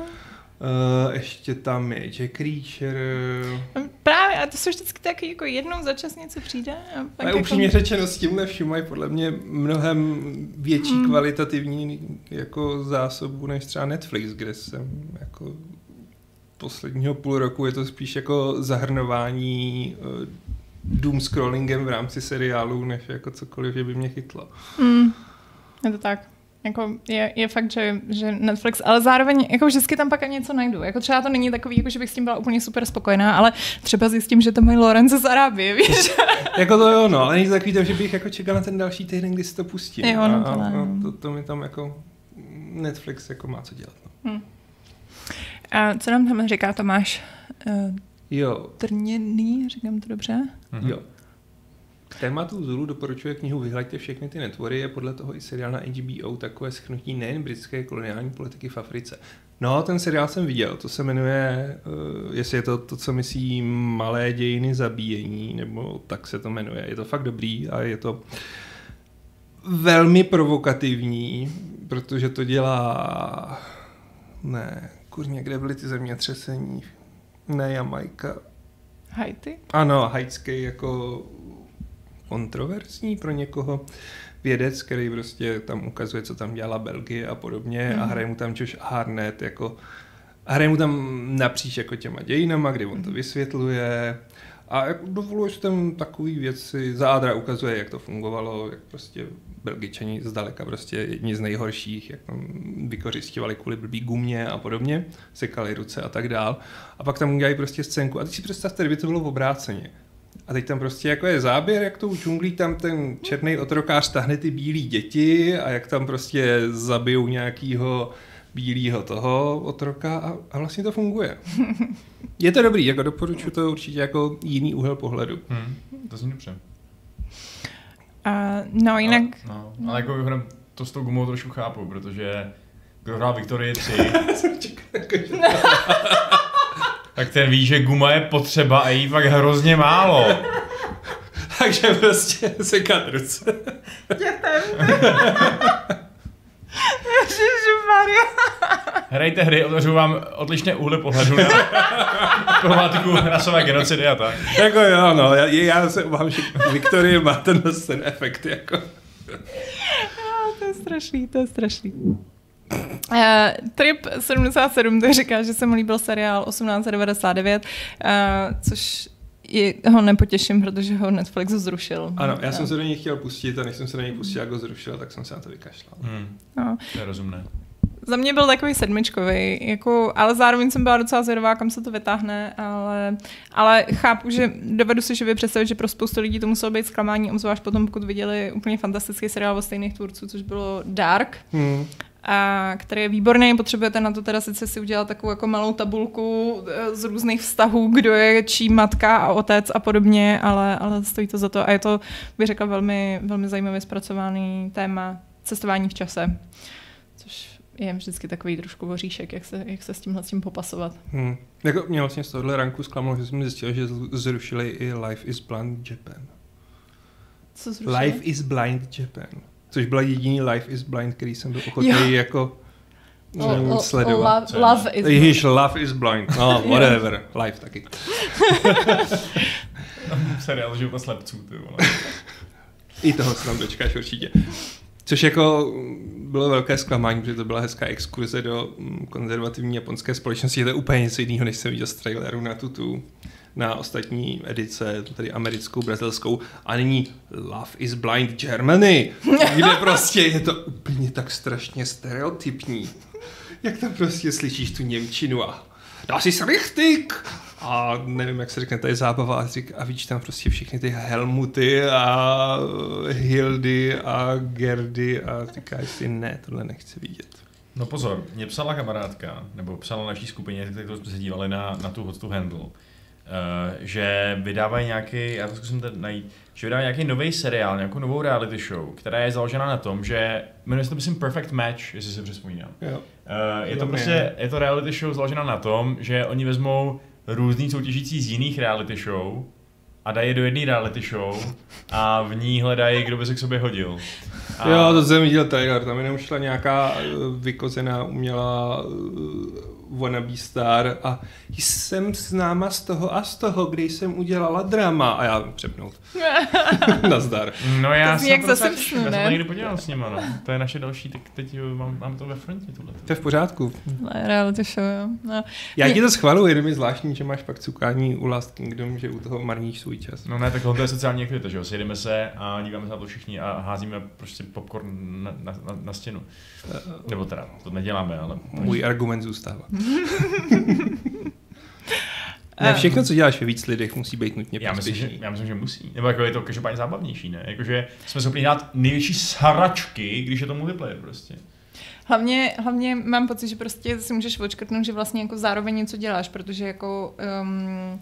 Uh, ještě tam je Jack Reacher. Právě, a to jsou vždycky taky jako jednou za čas něco přijde. A pak Ale jako... upřímně řečeno, s tímhle vším mají podle mě mnohem větší Mm. kvalitativní jako zásobu než třeba Netflix, kde jsem jako posledního půl roku je to spíš jako zahrnování uh, doom scrollingem v rámci seriálu, než jako cokoliv, že by mě chytlo. Mm, je to tak. Jako je, je, fakt, že, že Netflix, ale zároveň jako vždycky tam pak něco najdu. Jako třeba to není takový, jako že bych s tím byla úplně super spokojená, ale třeba zjistím, že to mají Lorenzo z Arábie, víš? jako to jo, no, ale není takový že bych jako čekal na ten další týden, kdy si to pustím. Jo, no, a, to a, a to, to, mi tam jako Netflix jako má co dělat. No. A co nám tam říká Tomáš? Uh, Jo, trněný, říkám to dobře? Mhm. jo. Tématu Zulu doporučuje knihu Vyhlaďte všechny ty netvory, je podle toho i seriál na HBO takové schnutí nejen britské koloniální politiky v Africe. No, ten seriál jsem viděl, to se jmenuje, uh, jestli je to to, co myslí Malé dějiny zabíjení, nebo tak se to jmenuje. Je to fakt dobrý a je to velmi provokativní, protože to dělá... Ne, kurně, kde byly ty zemětřesení? Ne, Jamaika. Haiti? Ano, haitský jako kontroverzní pro někoho vědec, který prostě tam ukazuje, co tam dělala Belgie a podobně mm. a Mhm. hraje mu tam Josh Harnett jako a hraje mu tam napříč jako těma dějinama, kdy on to vysvětluje a jako dovoluje si tam takový věci, zádra ukazuje, jak to fungovalo, jak prostě Belgičani zdaleka prostě jedni z nejhorších, jak tam vykořistovali kvůli blbý gumě a podobně, sekali ruce a tak dál. A pak tam udělají prostě scénku. A teď si představte, kdyby to bylo v obráceně. A teď tam prostě jako je záběr, jak tou džunglí tam ten černý otrokář tahne ty bílé děti a jak tam prostě zabijou nějakýho bílého toho otroka a, a vlastně to funguje. Je to dobrý, jako doporučuji to určitě jako jiný úhel pohledu. Hmm, to zní dobře. Uh, no jinak... Ale, no, ale jako mimochodem to s tou gumou trošku chápu, protože kdo hrál Victorii 3, tak ten ví, že guma je potřeba a jí fakt hrozně málo. Takže prostě sekat ruce. Dětem. Ježišmarja. Hrajte hry, otevřu vám odlišné úhly pohledu na problematiku rasové genocidy a tak. jako jo, no, já, já se obávám, že Viktorie má ten, ten efekt, jako. To je strašný, to je strašný. Uh, Trip 77 to říká, že se mu líbil seriál 1899, uh, což je, ho nepotěším, protože ho Netflix zrušil. Ano, já Uh, jsem se do něj chtěl pustit a než jsem se do něj pustil, jak ho zrušil, tak jsem se na to vykašlal. Hmm, no. to je rozumné. Za mě byl takový sedmičkový, jako, ale zároveň jsem byla docela zvědavá, kam se to vytáhne, ale, ale chápu, že dovedu si živě představit, že pro spoustu lidí to muselo být zklamání, obzvlášť potom, pokud viděli úplně fantastický seriál od stejných tvůrců, což bylo Dark, Hmm. A který je výborný, potřebujete na to teda sice si udělat takovou jako malou tabulku eh, z různých vztahů, kdo je čí matka a otec a podobně, ale, ale stojí to za to a je to, bych řekla, velmi, velmi zajímavě zpracovaný téma cestování v čase, což je vždycky takový trošku oříšek, jak se, jak se s tímhle s tím popasovat. Hmm. Jako mě vlastně z tohohle ranku zklamalo, že jsem zjistil, že zrušili i Life is Blind Japan. Co zrušili? Life is Blind Japan. Což byla jediný Life is Blind, který jsem byl ochotný Jo. jako O- o- sledovat. o love, love is Ježíš, Love is Blind. No, whatever. Life taky. Seriál života slepců, ty vole. I toho se tam dočkáš určitě. Což jako bylo velké zklamání, protože to byla hezká exkurze do mm, konzervativní japonské společnosti. Je to úplně něco jiného, než jsem viděl z traileru na tutu na ostatní edice, tady americkou, brazilskou a nyní Love is Blind Germany, kde prostě je to úplně tak strašně stereotypní. Jak tam prostě slyšíš tu Němčinu a das ist richtig! A nevím, jak se řekne, to je zábava a, řík, a vidíš tam prostě všechny ty Helmuty a Hildy a Gerdy a říkáš si, ne, tohle nechci vidět. No pozor, mě psala kamarádka, nebo psala naší skupině, tak jsme se dívali na, na tu hostu handle, že vydávají nějaký, já to zkusím tady najít, že vydávají nějaký nový seriál, nějakou novou reality show, která je založena na tom, že jmenuje se to myslím Perfect Match, jestli si přespomínám. Jo. Uh, je to prostě, je to reality show založena na tom, že oni vezmou různý soutěžící z jiných reality show a dají je do jedné reality show a v ní hledají, kdo by se k sobě hodil. A... Jo, to jsem viděl trailer, tam jenom šla nějaká eh, vykozená umělá eh, wannabe star a jsem známa z toho a z toho, kde jsem udělala drama a já přepnout. Nazdar. No já To jsem jak to zase já jsem to někdy podíval s nima, no. To je naše další, tak teď mám, mám to ve frontě tohle. To je v pořádku. Reality show, jo. No. Já ti to schvaluji, jenom je zvláštní, že máš pak cukání u Last Kingdom, že u toho marníš svůj čas. No ne, tak to je sociální aktivita, že jo, sjedeme se a díváme se na to všichni a házíme prostě popcorn na, na, na, na stěnu. Nebo teda, to neděláme, ale... Můj argument zůstává. Ne, všechno, co děláš ve víc lidech, musí být nutně Já myslím, že, já myslím, že musí. Nebo jako je to každopádně zábavnější, ne? Jakože jsme schopni dát největší saračky, když je to multiplayer prostě. Hlavně, hlavně mám pocit, že prostě si můžeš odškrtnout, že vlastně jako zároveň něco děláš, protože jako um,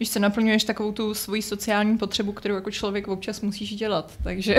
víš co, naplňuješ takovou tu svoji sociální potřebu, kterou jako člověk občas musíš dělat, takže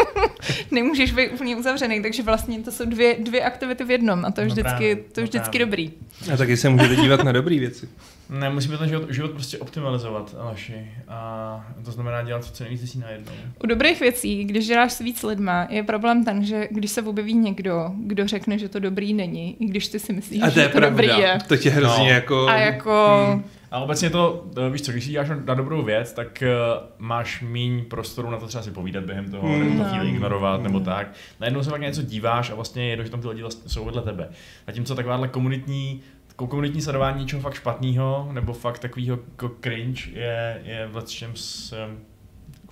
nemůžeš být úplně uzavřený, takže vlastně to jsou dvě, dvě aktivity v jednom a to je No vždycky, právě, to je no vždycky dobrý. A taky se můžete dívat na dobré věci. Ne, musíme ten život, život prostě optimalizovat, Aleši. A to znamená dělat co nejvíc věcí najednou. U dobrých věcí, když děláš s víc lidma, je problém ten, že když se objeví někdo, kdo řekne, že to dobrý není, i když ty si myslíš, A to že je to dobrý je. pravda. To tě hrozně No. jako... A jako... Hmm. A obecně to, eh, víš co, když si děláš na dobrou věc, tak uh, máš míň prostoru na to třeba si povídat během toho, Mm. nebo to No. chvíli ignorovat, nebo tak. Najednou se pak něco díváš a vlastně je jedno, že tam ty lidi vlastně jsou vedle tebe. Zatímco takováhle komunitní komunitní sledování něčeho fakt špatného, nebo fakt takového jako cringe je, je v čem s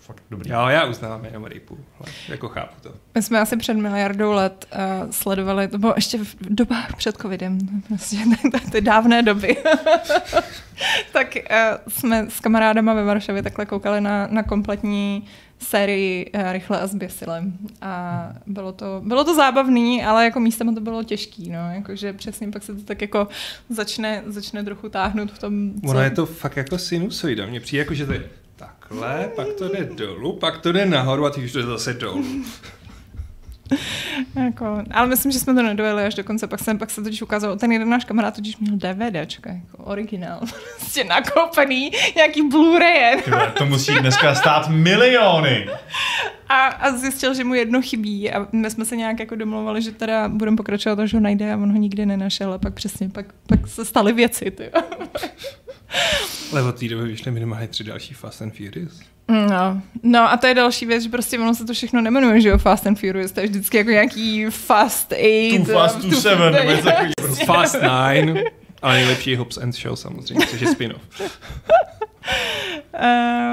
fakt dobrý. Jo, já uznávám jenom rejpu. Jako chápu to. My jsme asi před miliardou let uh, sledovali, to bylo ještě v dobách před covidem, prostě ty, ty dávné doby. tak uh, jsme s kamarádama ve Varšavě takhle koukali na, na kompletní sérii uh, Rychle a zběsile. A bylo to, bylo to zábavný, ale jako místem to bylo těžký, no, jakože přesně pak se to tak jako začne, začne trochu táhnout v tom, co... Ono je to fakt jako sinusoida. Mně přijde jako, že to je takhle, pak to jde dolů, pak to jde nahoru a teď už to jde zase dolů. Jako, ale myslím, že jsme to nedojeli až do konce, pak, jsem, pak se totiž ukázalo, ten jeden náš kamarád totiž měl DVDčka, jako originál, prostě nakoupený, nějaký Blu-ray. To musí dneska stát miliony. A, a zjistil, že mu jedno chybí a my jsme se nějak jako domluvali, že teda budeme pokračovat, až ho najde a on ho nikdy nenašel a pak přesně, pak, pak se staly věci, ty. Ale od té doby vyšly minimálně tři další Fast and Furious. No. no a to je další věc, že prostě ono se to všechno nemenuje, že jo, Fast and Furious, to je vždycky jako nějaký Fast Eight. Too fast, too seven, nebo něco takového. Fast Nine. Ale nejlepší je Hobbs and Show samozřejmě, což je spin-off. Uh,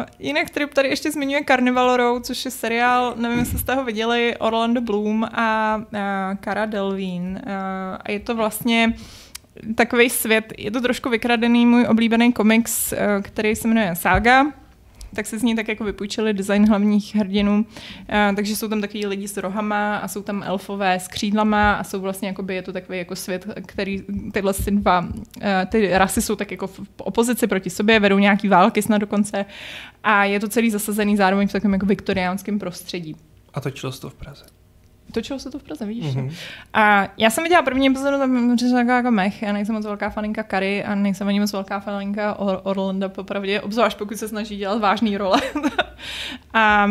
jinak Trip tady ještě zmiňuje Carnival Row, což je seriál, nevím, jestli jste ho viděli, Orlando Bloom a uh, Cara Delvine. Uh, a je to vlastně takový svět, je to trošku vykradený můj oblíbený komiks, uh, který se jmenuje Saga, tak se z ní tak jako vypůjčili design hlavních hrdinů, uh, takže jsou tam takový lidi s rohama a jsou tam elfové s křídlama a jsou vlastně jakoby, je to takový jako svět, který tyhle si dva, uh, ty rasy jsou tak jako v opozici proti sobě, vedou nějaký války snad dokonce a je to celý zasazený zároveň v takovém jako viktoriánském prostředí. A točilo se to v Praze. Točilo se to v Praze, vidíš? Mhm. Mm-hmm. A já jsem viděla první epizodu, tam přišla taková jako mech, já nejsem moc velká faninka Kary a nejsem ani moc velká faninka Or- Orlanda, popravdě, obzvlášť pokud se snaží dělat vážný role. a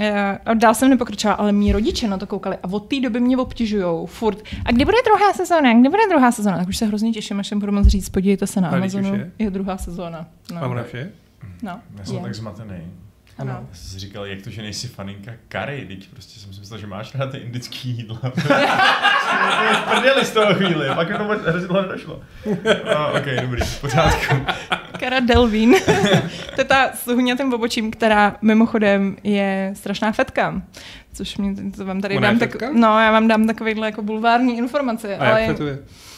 eh, a dál jsem nepokročila, ale mý rodiče na to koukali a od té doby mě obtěžujou furt. A kdy bude druhá sezóna? Kdy bude druhá sezóna? Tak už se hrozně těším, až jim budu moc říct, podívejte se na Amazonu. je? Je druhá sezóna. A No. vše? no. Já jsem je. tak zmatený. Ano. Já jsem si říkal, jak to, že nejsi faninka kary, teď prostě jsem si myslel, že máš rád ty indický jídla. Prdeli z toho chvíli, pak mi to hrozně dlouho nedošlo. No, ok, dobrý, v pořádku. Cara Delvin. to je ta s huňatým obočím, která mimochodem je strašná fetka. Což mě, to vám tady Ona dám tak, no, já vám dám takovýhle jako bulvární informace. A ale jak to je? Eh,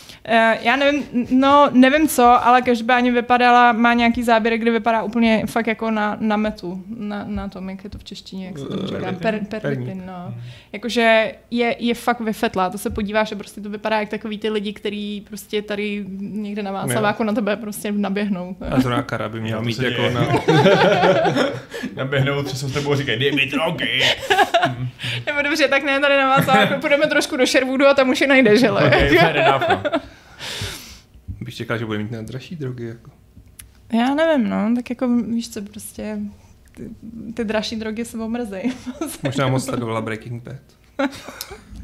já nevím, no nevím co, ale každopádně vypadala, má nějaký záběr, kdy vypadá úplně fakt jako na, na metu, na, na tom, jak je to v češtině, jak se to říká, per, pervitin, no. Jakože je, je fakt vyfetlá, to se podíváš a prostě to vypadá jak takový ty lidi, kteří prostě tady někde na Václaváku na tebe prostě naběhnou. A zrovna Kara by měla mít jako děje. na... Naběhnou, třesou s tebou a říkají, dej mi drogy. Nebo dobře, tak ne, tady na Václaváku, půjdeme trošku do Sherwoodu a tam už je najdeš, ale. Ok, fair enough, no. Bych čekal, že bude mít na dražší drogy. Jako. Já nevím, no, tak jako víš co, prostě ty, ty dražší drogy se omrzejí. Možná moc sledovala Breaking Bad.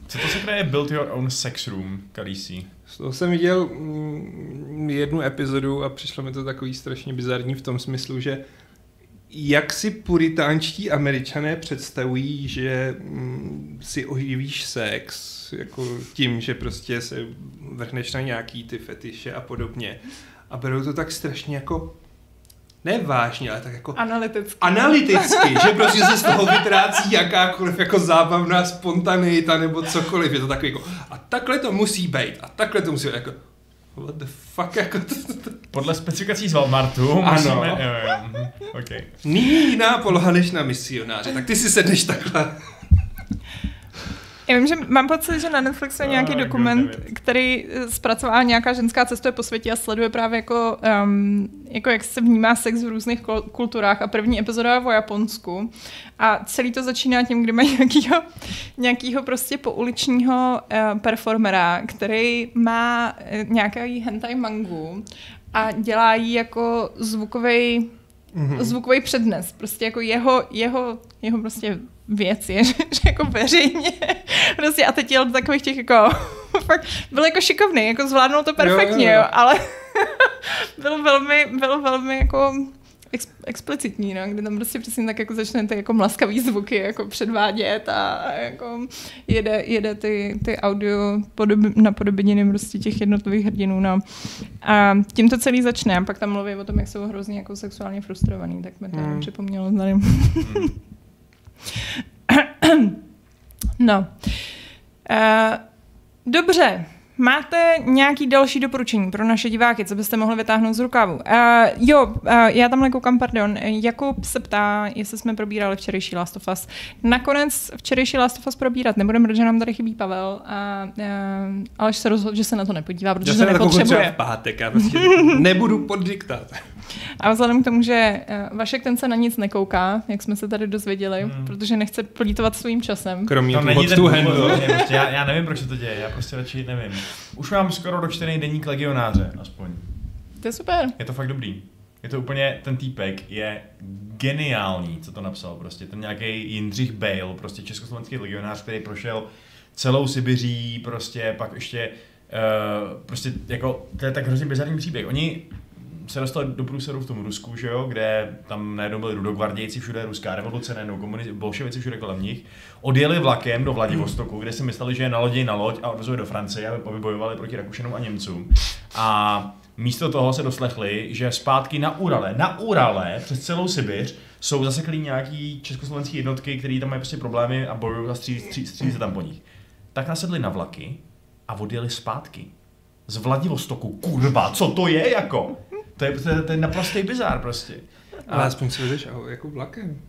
Co to se je Build Your Own Sex Room, Kalisi? Z toho jsem viděl mm, jednu epizodu a přišlo mi to takový strašně bizarní v tom smyslu, že jak si puritánští američané představují, že mm, si oživíš sex jako tím, že prostě se vrhneš na nějaký ty fetiše a podobně. A berou to tak strašně jako ne vážně, ale tak jako Analyticky. analyticky, že prostě se z toho vytrácí jakákoliv jako zábavná spontaneita nebo cokoliv. Je to takový jako, a takhle to musí být, a takhle to musí být, jako, what the fuck, jako to, to, to. Podle specifikací z Walmartu Ano. musíme... Jo, jo, mhm, okay. Nyní jiná poloha než na misionáře, tak ty si sedneš takhle. Já vím, že mám pocit, že na Netflixu je nějaký good dokument, který eh, zpracovává nějaká ženská cestuje po světě a sleduje právě jako, um, jako jak se vnímá sex v různých kulturách. A první epizoda je o Japonsku. A celý to začíná tím, kdy mají nějakýho, nějakýho prostě pouličního uh, performera, který má uh, nějaký hentai mangu a dělá jí jako zvukový Mhm. zvukový přednes. Prostě jako jeho, jeho, jeho prostě věc je, že, že jako veřejně prostě a teď jel do takových těch jako fakt byl jako šikovný, jako zvládnul to perfektně, Jo, jo, jo, jo. ale byl velmi, byl velmi jako ex, explicitní, no, kdy tam prostě přesně tak jako začne ty jako mlaskavý zvuky jako předvádět a jako jede, jede ty, ty audio podob, napodobeniny prostě těch jednotlivých hrdinů, no. A tím to celý začne a pak tam mluví o tom, jak jsou hrozně jako sexuálně frustrovaný, tak mi to Hmm. hmm. připomnělo tady. Hmm. no. Uh, dobře, Máte nějaký další doporučení pro naše diváky, co byste mohli vytáhnout z rukávu? Uh, jo, uh, já tamhle koukám, pardon. Jakub se ptá, jestli jsme probírali včerejší Last of Us. Nakonec včerejší Last of Us probírat nebudeme, protože nám tady chybí Pavel, a, uh, Aleš se rozhodl, že se na to nepodívá, protože Já to se na to kouknu třeba nepotřebuje. v pátek, já prostě nebudu pod diktát. A vzhledem k tomu, že uh, Vašek ten se na nic nekouká, jak jsme se tady dozvěděli, Hmm. protože nechce plítovat svým časem. Kromě To tu není ten handle. prostě já, já nevím, proč se to děje, já prostě radši nevím. Už mám skoro dočtený deník legionáře, aspoň. To je super. Je to fakt dobrý. Je to úplně, ten týpek je geniální, co to napsal prostě. Ten nějaký Jindřich Bale, prostě československý legionář, který prošel celou Sibiří, prostě pak ještě, uh, prostě jako, to je tak hrozně bizarní příběh. Oni se dostali do průseru v tom Rusku, že jo, kde tam najednou byli rudogvardějci, všude ruská revoluce, najednou komunisti, bolševici všude kolem nich. Odjeli vlakem do Vladivostoku, kde si mysleli, že je na lodi na loď a odvezli do Francie, aby bojovali proti Rakušanům a Němcům. A místo toho se doslechli, že zpátky na Urale, na Urale přes celou Sibiř jsou zaseklí nějaký československé jednotky, které tam mají prostě problémy a bojují a střílí, střílí, střílí se tam po nich. Tak nasedli na vlaky a odjeli zpátky. Z Vladivostoku, kurva, co to je jako? To je, to je, to je naprostý bizár prostě. Ale A, aspoň si vezeš jako vlakem.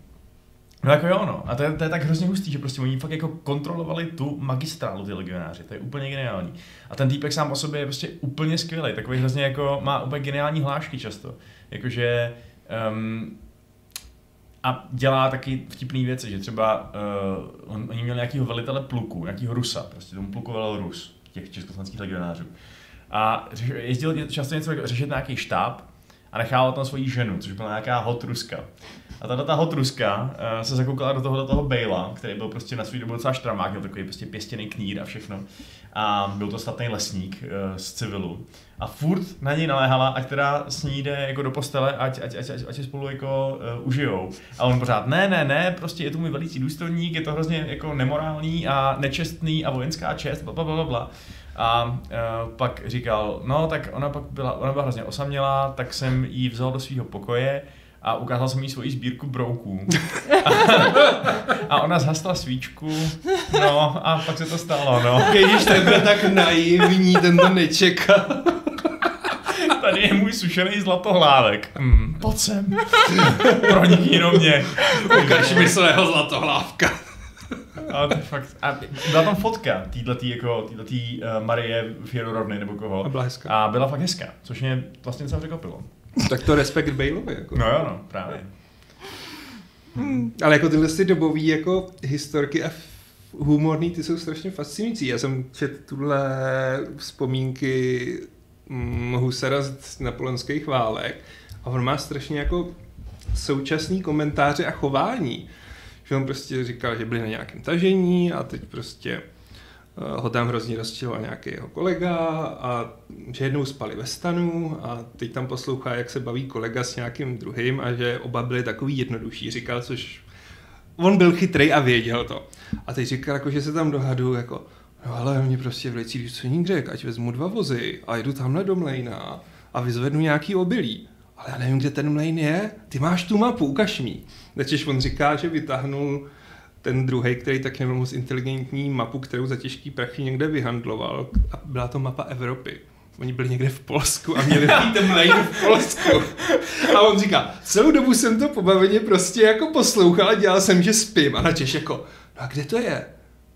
no jako jo, no. A to je, to je tak hrozně hustý, že prostě oni fakt jako kontrolovali tu magistrálu, ty legionáři. To je úplně geniální. A ten týpek sám o sobě je prostě úplně skvělý. Takový hrozně jako, má úplně geniální hlášky často. Jakože, um, a dělá taky vtipné věci, že třeba uh, on, oni měli nějakého velitele pluku, nějakého Rusa, prostě tomu pluku velel Rus, těch československých legionářů. A jezdil často něco jako řešit nějaký štáb a a nechávala tam svoji ženu, což byla nějaká hot Ruska. A tato ta hot Ruska uh, se zakoukala do toho, do toho Bejla, který byl prostě na svůj dobu docela štramák, měl takový prostě pěstěný knír a všechno. A byl to statný lesník uh, z civilu. A furt na něj naléhala, ať teda s ní jde jako do postele, ať, ať, ať, ať, ať spolu jako uh, užijou. A on pořád, ne, ne, ne, prostě je to můj velící důstojník, je to hrozně jako nemorální a nečestný a vojenská čest, bla, bla, bla, bla. A uh, pak říkal, no tak ona pak byla, ona byla hrozně osamělá, tak jsem ji vzal do svého pokoje a ukázal jsem jí svoji sbírku brouků. A, a ona zhasla svíčku, no a pak se to stalo, no. Když ten byl tak naivní, ten to nečekal. Tady je můj sušený zlatohlávek. Hmm, pojď sem. Pronikni do mě. Ukaž mi svého zlatohlávka. A to je fakt. A byla tam fotka týhletý, jako, týhletý uh, Marie Fiedorovny nebo koho. A byla hezká. A byla fakt hezká, což mě vlastně docela překvapilo. Tak to respekt Bailovi. Jako. No jo, no, právě. Hmm. Ale jako tyhle ty dobový jako historky a humorný, ty jsou strašně fascinující. Já jsem četl tuhle vzpomínky hm, Husara z napoleonských válek a on má strašně jako současný komentáře a chování. Že on prostě říkal, že byli na nějakém tažení a teď prostě Eh, ho tam hrozně rozčiloval nějaký jeho kolega a že jednou spali ve stanu a teď tam poslouchá, jak se baví kolega s nějakým druhým a že oba byli takový jednodušší, říkal, což on byl chytrý a věděl to. A teď říkal, jako, že se tam dohadu, jako, no ale mě prostě vlecí důstojník řek, ať vezmu dva vozy a jdu tamhle do mlejna a vyzvednu nějaký obilí. Ale já nevím, kde ten mlejn je. Ty máš tu mapu, ukaž mi. Začeš on říká, že vytáhnul ten druhý, který tak nebyl moc inteligentní mapu, kterou za těžký prachy někde vyhandloval a byla to mapa Evropy. Oni byli někde v Polsku a měli ten lane v Polsku. A on říká, celou dobu jsem to pobaveně prostě jako poslouchal a dělal jsem, že spím. A načeš jako, no a kde to je?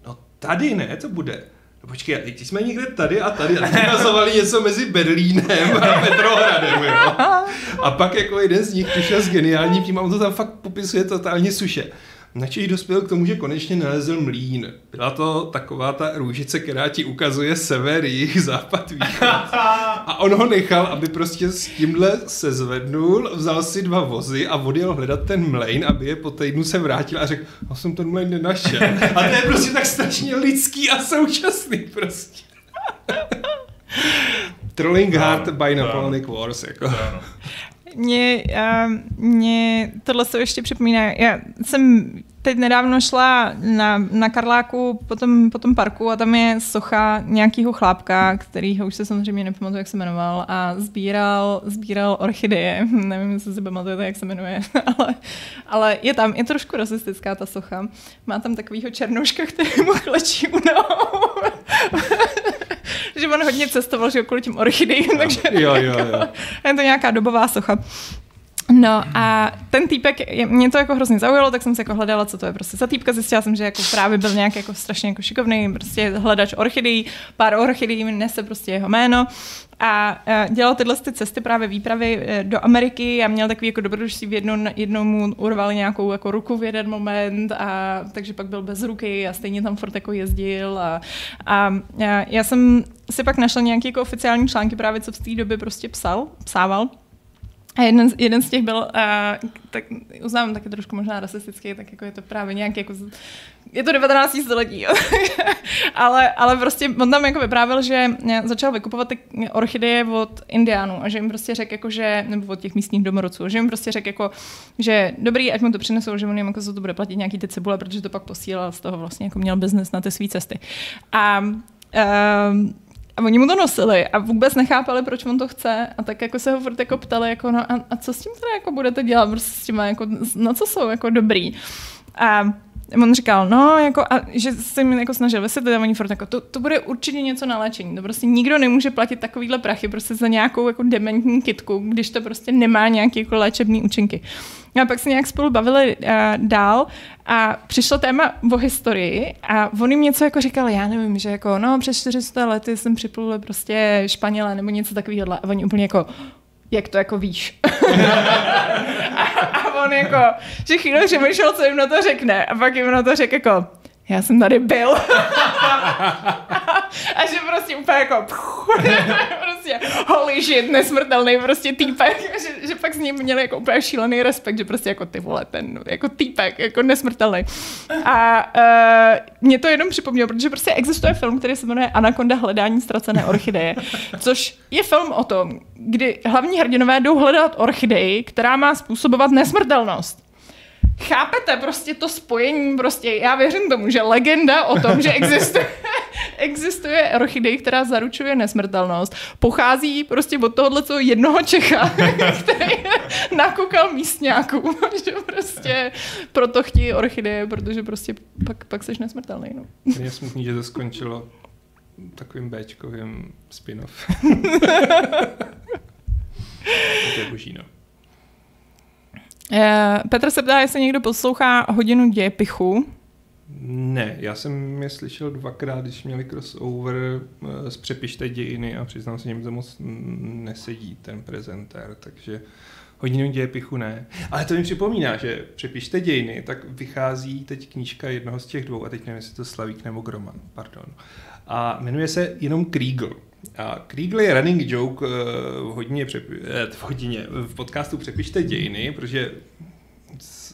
No tady ne, to bude. No počkej, teď jsme někde tady a tady a ukazovali něco mezi Berlínem a Petrohradem, jo. A pak jako jeden z nich přišel s geniálním tím a on to tam fakt popisuje totálně suše. Načež dospěl k tomu, že konečně nalezl mlín. Byla to taková ta růžice, která ti ukazuje sever, jih, západ, východ. A on ho nechal, aby prostě s tímhle se zvednul, vzal si dva vozy a odjel hledat ten mlejn, aby je po týdnu se vrátil a řekl, já jsem ten mlejn nenašel. A to je prostě tak strašně lidský a současný prostě. Trolling Hard by Napoleonic Wars, jako. Mě, mě tohle se ještě připomíná. Já jsem teď nedávno šla na, na Karláku po tom, po tom parku a tam je socha nějakého chlápka, kterýho už se samozřejmě nepamatuju, jak se jmenoval a sbíral, sbíral orchideje. Nevím, jestli si pamatujete, jak se jmenuje, ale, ale je tam, je trošku rasistická ta socha. Má tam takovýho černouška, který mu chlečí u. že on hodně cestoval, že kvůli tím orchidejím, takže jo, jo, jo. je to nějaká dobová socha. No a ten týpek, mě to jako hrozně zaujalo, tak jsem se jako hledala, co to je prostě za týpka. Zjistila jsem, že jako právě byl nějak jako strašně jako šikovný, prostě hledač orchideí, pár orchideí nese prostě jeho jméno a dělal tyhle ty cesty právě výpravy e, do Ameriky a měl takový jako dobrodružství, v jednou, jednou mu urvali nějakou jako ruku v jeden moment a takže pak byl bez ruky a stejně tam furt jako jezdil a, a já jsem si pak našla nějaký jako oficiální články právě, co v té době prostě psal, psával a jeden, jeden z těch byl, uh, tak uznávám taky trošku možná rasistický, tak jako je to právě nějaký, jako, je to 19. století, ale, ale prostě on tam jako vyprávěl, že začal vykupovat ty orchideje od indiánů a že jim prostě řekl, jako, že, nebo od těch místních domorodců, že jim prostě řekl, jako, že dobrý, ať mu to přinesou, že on jim jako za to bude platit nějaký ty cibule, protože to pak posílal, z toho vlastně jako měl biznes na ty své cesty. A um, a oni mu to nosili a vůbec nechápali, proč on to chce. A tak jako se ho furt jako ptali, jako, no, a, a, co s tím teda jako budete dělat, prostě s tím, jako, na co jsou jako dobrý. A on říkal, no, jako, a že se mi jako snažil vysvětlit, a oni furt jako, to, to bude určitě něco na léčení. To prostě nikdo nemůže platit takovýhle prachy prostě za nějakou jako dementní kitku, když to prostě nemá nějaké jako léčebné účinky. A pak se nějak spolu bavili uh, dál a přišlo téma o historii a on jim něco jako říkal, já nevím, že jako no přes 400 lety jsem připlul prostě Španělé nebo něco takového a oni úplně jako jak to jako víš. a, a on jako, že chvíli přemýšlel, co jim na to řekne a pak jim na to řekl jako, já jsem tady byl. a že prostě úplně jako prostě holy shit, nesmrtelný prostě týpek, že, že pak s ním měli jako úplně šílený respekt, že prostě jako ty vole, ten jako týpek, jako nesmrtelný. A uh, mě to jenom připomnělo, protože prostě existuje film, který se jmenuje Anaconda hledání ztracené orchideje, což je film o tom, kdy hlavní hrdinové jdou hledat orchideji, která má způsobovat nesmrtelnost. Chápete prostě to spojení, prostě já věřím tomu, že legenda o tom, že existuje, existuje orchidej, která zaručuje nesmrtelnost, pochází prostě od tohohle co jednoho Čecha, který nakukal místňáků, že prostě proto chtějí orchideje, protože prostě pak, pak seš nesmrtelný. No. Je smutný, že to skončilo takovým Bčkovým spin-off. to je boží, no. Eh, Petr se ptá, jestli někdo poslouchá hodinu dějepichu. Ne, já jsem je slyšel dvakrát, když měli crossover z eh, Přepište dějiny a přiznám se, že to moc nesedí ten prezentér, takže hodinu dějepichu ne. Ale to mi připomíná, že Přepište dějiny, tak vychází teď knížka jednoho z těch dvou, a teď nevím, jestli to Slavík nebo Groman, pardon. A jmenuje se jenom Kriegel. A Kriegel je running joke uh, v hodině, přepi- eh, v hodině, v podcastu Přepište dějiny, protože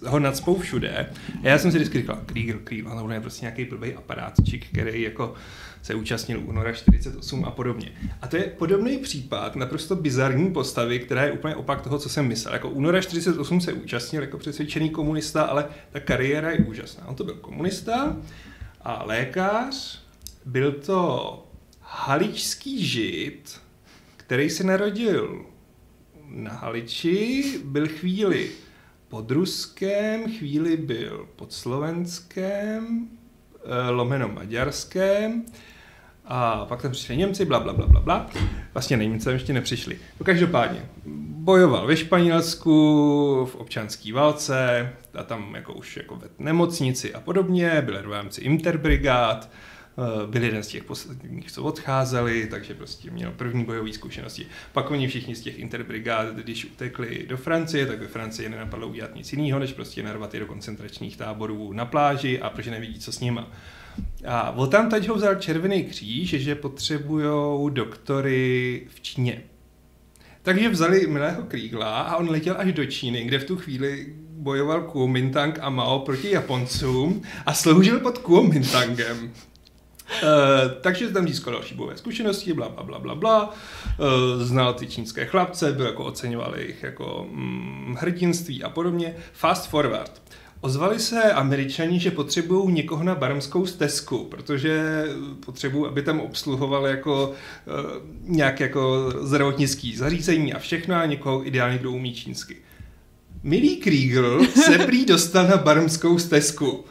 ho nadspou všude. A já jsem si vždycky říkal, Kriegel, Kriegel, no, je prostě nějaký blbý aparátčik, který jako se účastnil února 48 a podobně. A to je podobný případ naprosto bizarní postavy, která je úplně opak toho, co jsem myslel. Jako února 48 se účastnil jako přesvědčený komunista, ale ta kariéra je úžasná. On to byl komunista a lékař, byl to haličský žid, který se narodil na Haliči, byl chvíli pod Ruskem, chvíli byl pod Slovenském, eh, lomeno Maďarském, a pak tam přišli Němci, bla, bla, bla, bla, bla. Vlastně Němci ještě nepřišli. No každopádně, bojoval ve Španělsku, v občanské válce, a tam jako už jako ve nemocnici a podobně, byl v rámci interbrigád, byl jeden z těch posledních, co odcházeli, takže prostě měl první bojové zkušenosti. Pak oni všichni z těch interbrigád, když utekli do Francie, tak ve Francii nenapadlo udělat nic jiného, než prostě narvat je do koncentračních táborů na pláži a protože nevidí, co s nima. A od tam ho vzal Červený kříž, že potřebují doktory v Číně. Takže vzali milého Krígla a on letěl až do Číny, kde v tu chvíli bojoval Kuomintang a Mao proti Japoncům a sloužil pod Kuomintangem. Uh, takže tam získal další bojové zkušenosti, bla, bla, bla, bla, bla. Uh, znal ty čínské chlapce, byl jako oceňoval jejich jako mm, hrdinství a podobně. Fast forward. Ozvali se američani, že potřebují někoho na barmskou stezku, protože potřebují, aby tam obsluhoval jako uh, nějak jako zdravotnický zařízení a všechno a někoho ideálně, kdo umí čínsky. Milý Kriegel se prý dostal na barmskou stezku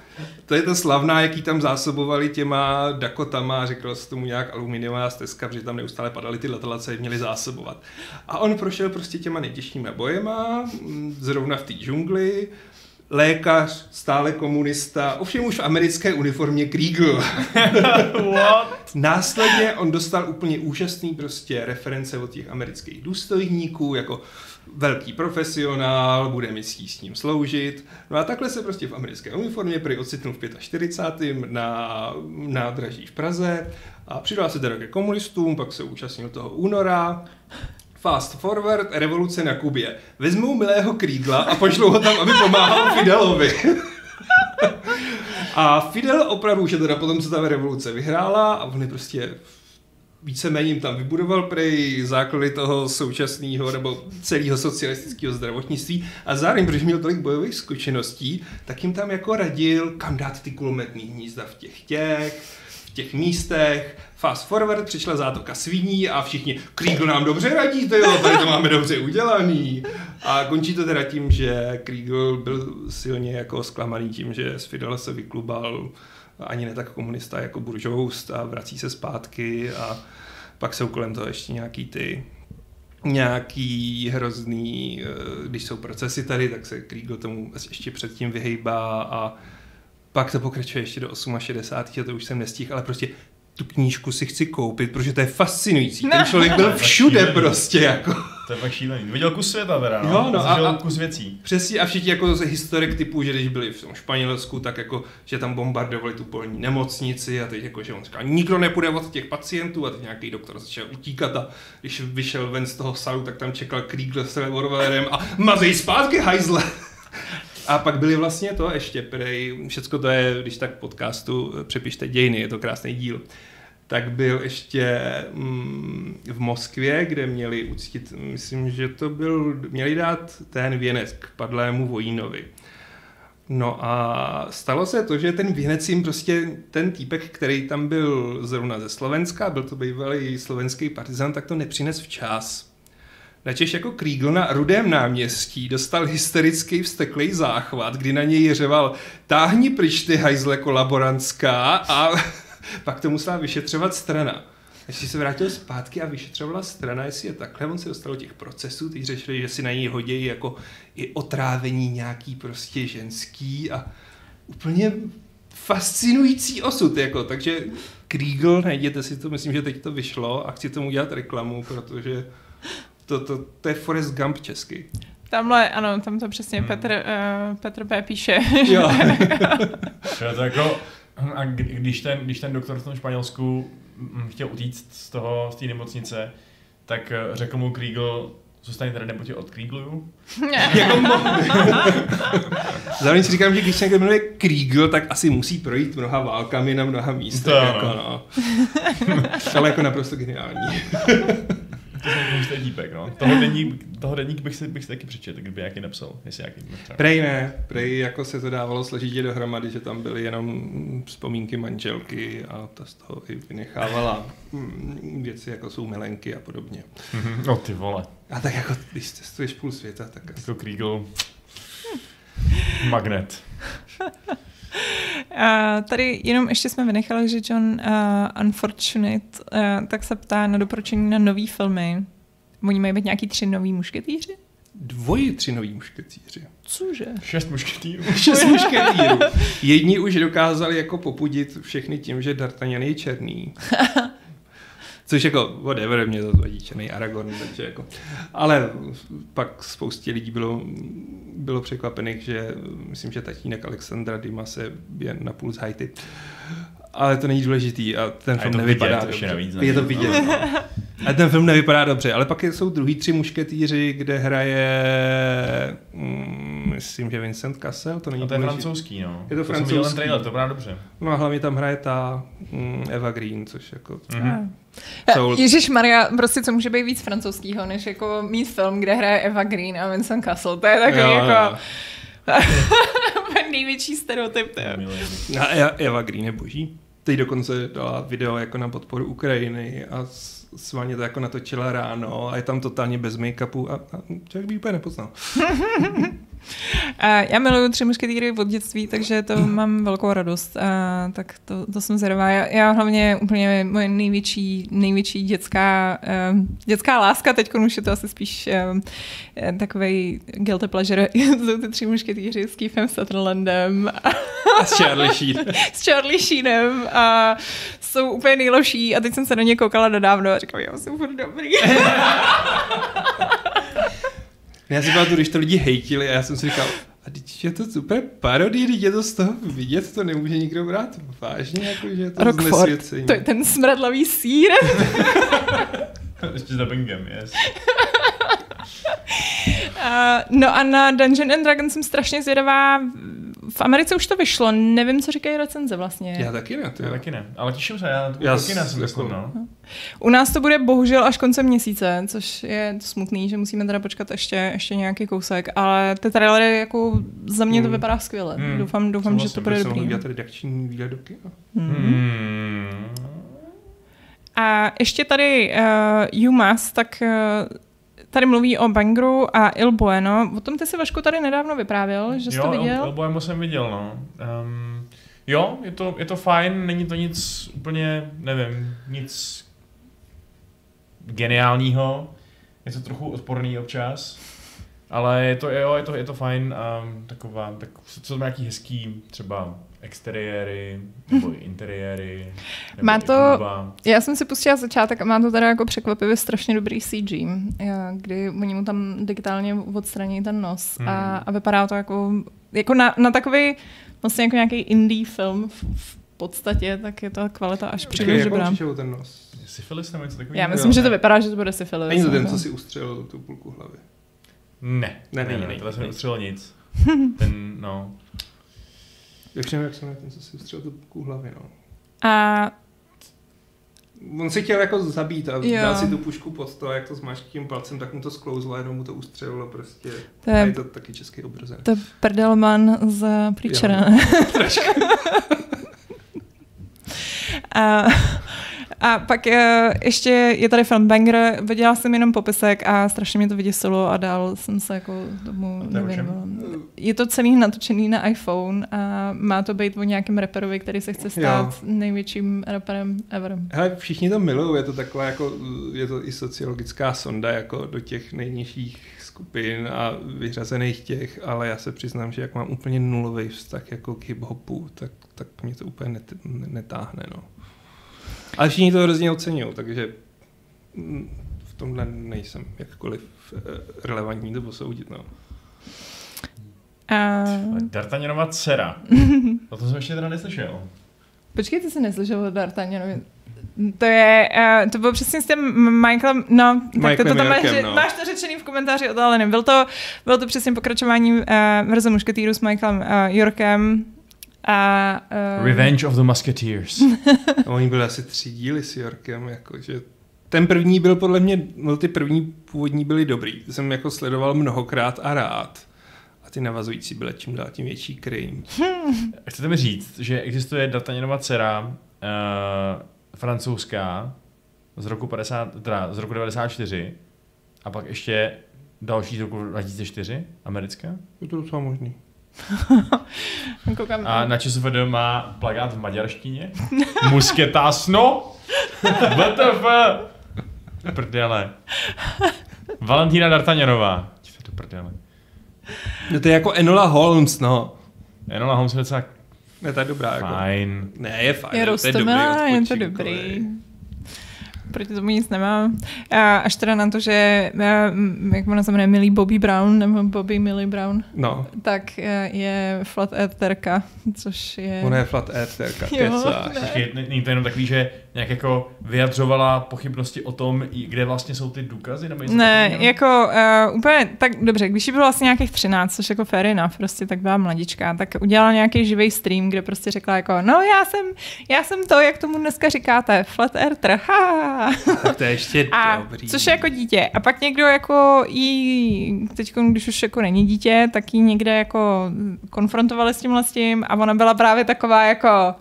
to je ta slavná, jaký tam zásobovali těma Dakotama, řekl se tomu nějak aluminiová stezka, protože tam neustále padaly ty letadla, je měli zásobovat. A on prošel prostě těma nejtěžšíma bojema, mm, zrovna v té džungli, lékař, stále komunista, ovšem už v americké uniformě Kriegel. Následně on dostal úplně úžasný prostě reference od těch amerických důstojníků, jako velký profesionál, bude mi s ním sloužit. No a takhle se prostě v americké uniformě prý ocitnul v 45. na nádraží v Praze a přidal se teda ke komunistům, pak se účastnil toho února, Fast forward, revoluce na Kubě. Vezmou milého Krídla a pošlou ho tam, aby pomáhal Fidelovi. a Fidel opravdu, že teda potom, co ta revoluce vyhrála a on je prostě víceméně jim tam vybudoval prej základy toho současného nebo celého socialistického zdravotnictví a zároveň, protože měl tolik bojových zkušeností, tak jim tam jako radil, kam dát ty kulometní hnízda v těch těch, v těch místech. Fast forward, přišla zátoka sviní a všichni, Kriegel nám dobře radí, to jo, tady to máme dobře udělaný. A končí to teda tím, že Kriegel byl silně jako zklamaný tím, že z Fidela se vyklubal ani ne tak komunista jako buržoust a vrací se zpátky a pak jsou kolem toho ještě nějaký ty nějaký hrozný, eh, když jsou procesy tady, tak se Kriegel tomu ještě předtím vyhejbá a pak to pokračuje ještě do 68. a to už jsem nestihl, ale prostě tu knížku si chci koupit, protože to je fascinující. Ten člověk byl všude prostě jako. To je fakt šílený. Viděl kus světa teda, no. Jo, no a- kus věcí. Přesně a všichni jako z historik typu, že když byli v tom Španělsku, tak jako, že tam bombardovali tu polní nemocnici a teď jako, že on říkal, nikdo nepůjde od těch pacientů a teď nějaký doktor začal utíkat a když vyšel ven z toho salu, tak tam čekal Kriegler s revolverem a mazej zpátky, hajzle. A pak byly vlastně to ještě, prej, všecko to je, když tak podcastu eh, přepište dějiny, je to krásný díl. Tak byl ještě mm, v Moskvě, kde měli uctit, myslím, že to byl, měli dát ten věnec k padlému vojínovi. No a stalo se to, že ten věnec jim prostě, ten týpek, který tam byl zrovna ze Slovenska, byl to bývalý slovenský partizan, tak to nepřines včas. Načež jako Kriegel na Rudém náměstí dostal hysterický vsteklý záchvat, kdy na něj řeval táhni pryč ty hajzle kolaborantská a pak to musela vyšetřovat strana. Když se vrátil zpátky a vyšetřovala strana, jestli je takhle, on se dostal do těch procesů, teď řešili, že si na něj hodí jako i otrávení nějaký prostě ženský a úplně fascinující osud, jako, takže Kriegel, najděte si to, myslím, že teď to vyšlo a chci tomu udělat reklamu, protože to, to, to je Forrest Gump česky. Tamhle, ano, tam to přesně Hmm. Petr, uh, Petr P. píše. Jo. Jo, to jako, a kdy- když ten, když ten doktor v tom Španělsku mm, chtěl utíct z toho, z té nemocnice, tak eh, řekl mu Kriegel, zůstaň tady nebo tě odkrígluju. jako. Zároveň si říkám, že když se někdo jmenuje Kriegel, tak asi musí projít mnoha válkami na mnoha místech. To jako, no. Ale jako naprosto geniální. To je dípek, no. Toho deník, toho deník bych, si, bych si taky přečetl, kdyby nějaký napsal, jestli nějaký. Prej ne, prej jako se to dávalo složitě dohromady, že tam byly jenom vzpomínky manželky a ta z toho i vynechávala mm, věci, jako jsou milenky a podobně. No ty vole. A tak jako, když cestuješ půl světa, tak asi... Jako Kriegel. Magnet. A tady jenom ještě jsme vynechali, že John uh, Unfortunate uh, tak se ptá na doporučení na nový filmy. Oni mají být nějaký tři nový mušketýři? Dvoji tři noví mušketýři. Cože? Šest mušketýrů. Šest mušketýrů. Jedni už dokázali jako popudit všechny tím, že D'Artagnan je černý. Což jako, whatever, mě to vadí černý Aragorn, takže jako. Ale pak spoustě lidí bylo, bylo překvapených, že myslím, že tatínek Alexandra Dimase je na půl z Haiti. Ale to není důležitý a ten A je film to nevypadá vidět, dobře. navíc, je to vidět. No. A ten film nevypadá dobře, ale pak jsou druhý tři mušketýři, kde hraje, mm, myslím, že Vincent Cassel, to není No to je důležitý. francouzský, no. Je to jsem ten francouzský. trailer, to vypadá dobře. No a hlavně tam hraje ta mm, Eva Green, což jako... Mhm. Jsou- Ježíš Maria, prostě co může být víc francouzského, než jako mít film, kde hraje Eva Green a Vincent Castle. To je takový Jo, jako jo. největší stereotyp. to je. A E- Eva Green je boží. Teď dokonce dala video jako na podporu Ukrajiny a s- svaně to jako natočila ráno a je tam totálně bez make-upu a, a člověk by úplně nepoznal. Já miluju tři mušketýry od dětství, takže to mám velkou radost. A tak to, to jsem zvědavá. Já, já hlavně úplně moje největší, největší dětská, dětská láska, teď už je to asi spíš takový guilty pleasure, jsou ty tři mušketýři s Keithem Sutherlandem a A s Charlie Sheen. s Charlie Sheenem a jsou úplně nejlepší a teď jsem se na ně koukala nedávno a říkám, jo, jsou furt dobrý. Já si pamatuju, když to lidi hejtili a já jsem si říkal, a teď je to super parodie, teď je to z toho vidět, to nemůže nikdo brát vážně, jako, že je to Rockford, znesvěcení. to je ten smradlavý sír. Ještě s dubbingem, yes. Uh, no a na Dungeon and Dragons jsem strašně zvědavá. V Americe už to vyšlo, nevím, co říkají recenze vlastně. Já taky ne, to Já taky ne, ale těším se, já, Já já taky ne, jsem jako- jako, no. U nás to bude bohužel až koncem měsíce, což je smutný, že musíme teda počkat ještě, ještě nějaký kousek, ale ty trailery jako za mě to Hmm. vypadá skvěle. Hmm. Doufám, doufám že to Souhlasím, bude dobrý. dělat redakční výlet do kina? Hmm. Hmm. A ještě tady uh, You Must, tak uh, tady mluví o Bangru a Il Bueno. O tom ty si Vašku tady nedávno vyprávěl, že jsi jo, to viděl? El- Elboemo jsem viděl, no. Um, jo, je to, je to fajn, není to nic úplně, nevím, nic geniálního. Je to trochu odporný občas. Ale je to, jo, je to, je to fajn a taková, tak co to má nějaký hezký třeba exteriéry, nebo interiéry. Nebo má to, já jsem si pustila začátek a má to teda jako překvapivě strašně dobrý CG, kdy oni mu tam digitálně odstraní ten nos hmm. a, a vypadá to jako, jako na, na takový vlastně jako nějaký indie film v, v podstatě, tak je to kvalita až příliš dobrá. ten nos? Syfilis nebo něco takového? Já myslím, že to vypadá, že to bude syfilis. Není to ten, co si ustřelil tu půlku hlavy? Ne, ne, ne, ne, ne, tohle jsem neustřelil nic. Ten, no. Jak jsem, jak jsem ten, co si ustřelil tu půlku hlavy, no. A On si chtěl jako zabít a jo. dal si tu pušku pod to a jak to zmáš tím palcem, tak mu to sklouzlo a jenom mu to ustřelilo prostě. To je, a je to taky český obrazen. To je Perdelman z Preachera. a, a pak je, ještě je tady film Banger, viděla jsem jenom popisek a strašně mě to vyděsilo a dál jsem se jako tomu nevěnovala. Je to celý natočený na iPhone a má to být o nějakém reperovi, který se chce stát jo. největším reperem ever. Hele, všichni to milují, je to taková jako, je to i sociologická sonda jako do těch nejnižších skupin a vyřazených těch, ale já se přiznám, že jak mám úplně nulový vztah jako k hip-hopu, tak, tak mě to úplně net, netáhne, no. Ale všichni to hrozně oceňují, takže v tomhle nejsem jakkoliv eh, relevantní to posoudit. No. Uh... D'Artagnanova dcera. o tom jsem ještě teda neslyšel. Počkej, ty jsi neslyšel o D'Artagnanovi. To je, uh, to bylo přesně s tím Michaelem, no, tak to, to tam máš, no. máš to řečený v komentáři od Aleny. Byl to, bylo to přesně pokračování uh, verze mušketýru s Michaelem uh, Yorkem, a, uh... Revenge of the Musketeers. Oni byli asi tři díly s Yorkem, jakože ten první byl podle mě, no ty první původní byly dobrý. To jsem jako sledoval mnohokrát a rád. A ty navazující byly čím dál tím větší krým. Chcete mi říct, že existuje D'Artagnanova dcera uh, francouzská z roku 50, teda z roku 94 a pak ještě další z roku 2004, americká? Je to docela možný. Koukám. A na ČSFD má plagát v maďarštině. Musketásno. WTF. Prdele. Valentína D'Artagnanová. Do prdele. No to je jako Enola Holmes, no. Enola Holmes je docela ne, to je dobrá. Fajn. Jako. Ne, je fajn. Je, je to je dobrý. Je to dobrý proti tomu nic nemám. A až teda na to, že, jak ona se jmenuje, Millie Bobby Brown, nebo Bobby Millie Brown, no. tak je flat eartherka, což je... Ona je flat eartherka, Není to jenom takový, že nějak jako vyjadřovala pochybnosti o tom, kde vlastně jsou ty důkazy? Nebo ne, takový, jako uh, úplně tak dobře, když jí bylo vlastně nějakých 13, což jako fair enough, prostě tak byla mladička, tak udělala nějaký živý stream, kde prostě řekla jako, no já jsem, já jsem to, jak tomu dneska říkáte, flat earther, ha, to je ještě a, dobrý. Což je jako dítě. A pak někdo jako jí, teď když už jako není dítě, tak jí někde jako konfrontovali s tímhle s tím a ona byla právě taková jako,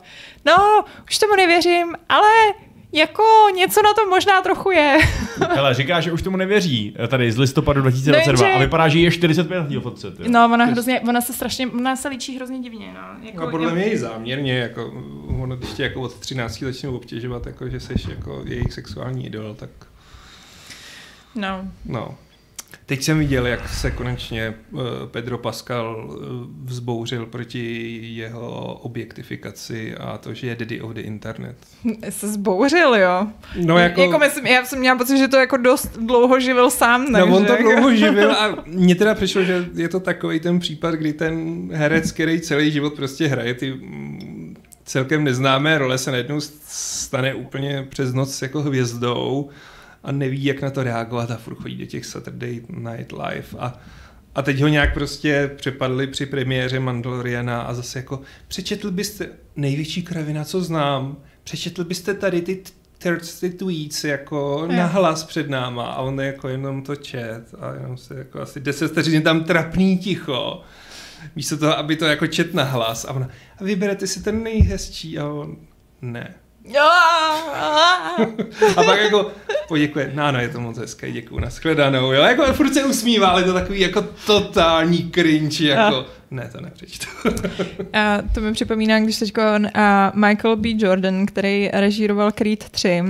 no, už tomu nevěřím, ale jako něco na tom možná trochu je. Hele, říká, že už tomu nevěří tady z listopadu 2022 no, a vypadá, že je 45 na fotce. Tyjo. No, ona, hrozně, ona se strašně, ona se líčí hrozně divně. No. Jako, no podle mě i záměrně, jako, ono když tě jako od 13 začnou obtěžovat, jako, že jsi jako jejich sexuální idol, tak... No. No. Teď jsem viděl, jak se konečně uh, Pedro Pascal uh, vzbouřil proti jeho objektifikaci a to, že je daddy of the internet. Se zbouřil, jo? No jako... jako myslím, já jsem měla pocit, že to jako dost dlouho živil sám, ne? No on to dlouho živil a mně teda přišlo, že je to takový ten případ, kdy ten herec, který celý život prostě hraje ty mm, celkem neznámé role, se najednou stane úplně přes noc jako hvězdou a neví, jak na to reagovat a furt chodí do těch Saturday Night Live a a teď ho nějak prostě přepadli při premiéře Mandaloriana a zase jako přečetl byste největší kravina, co znám, přečetl byste tady ty ty tweets jako na hlas před náma a on jako jenom to čet a jenom se jako asi deset vteřin tam trapný ticho místo toho, aby to jako čet na hlas a ona, a vyberete si ten nejhezčí a on, ne. A pak jako poděkuje, no ano, je to moc hezké, děkuju, nashledanou, jo, jako furt se usmívá, ale to takový jako totální cringe, jako, Ne, to nepřečtu. A to mi připomíná, když teď Michael B. Jordan, který režíroval Creed 3,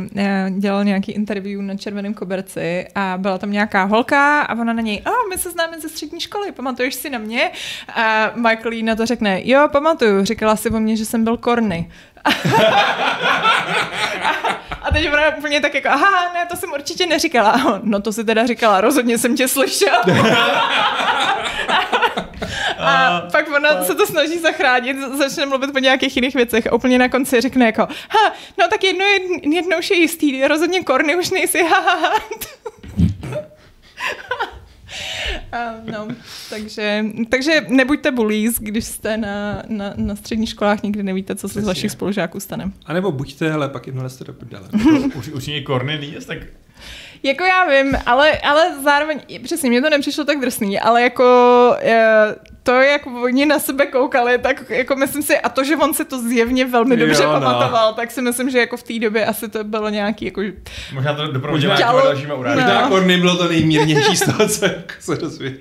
dělal nějaký interview na Červeném koberci a byla tam nějaká holka a ona na něj, a oh, my se známe ze střední školy, pamatuješ si na mě? A Michael jí na to řekne, jo, pamatuju, říkala si o mě, že jsem byl korny. A teď ona úplně tak jako, aha, ne, to jsem určitě neříkala. No to si teda říkala, rozhodně jsem tě slyšel. A uh, pak ona se to snaží zachránit, začne mluvit o nějakých jiných věcech a úplně na konci řekne jako, ha, no tak jedno, jednou je jistý, rozhodně korny už nejsi, ha, ha, ha. Uh, no, takže, takže nebuďte bullies, když jste na, na, na středních školách, nikdy nevíte, co se z vašich spolužáků stane. A nebo buďte, ale pak jim jste do prdele. už, už je Cornelius, tak jako já vím, ale, ale zároveň, přesně, mě to nepřišlo tak drsný, ale jako je, to, jak oni na sebe koukali, tak jako myslím si, a to, že on se to zjevně velmi dobře jo, no. pamatoval, tak si myslím, že jako v té době asi to bylo nějaký jako... Možná to doprovodíme tělo... dalšíma urážkami. No. Možná jako nebylo to nejmírnější z toho, co se dozvěděl.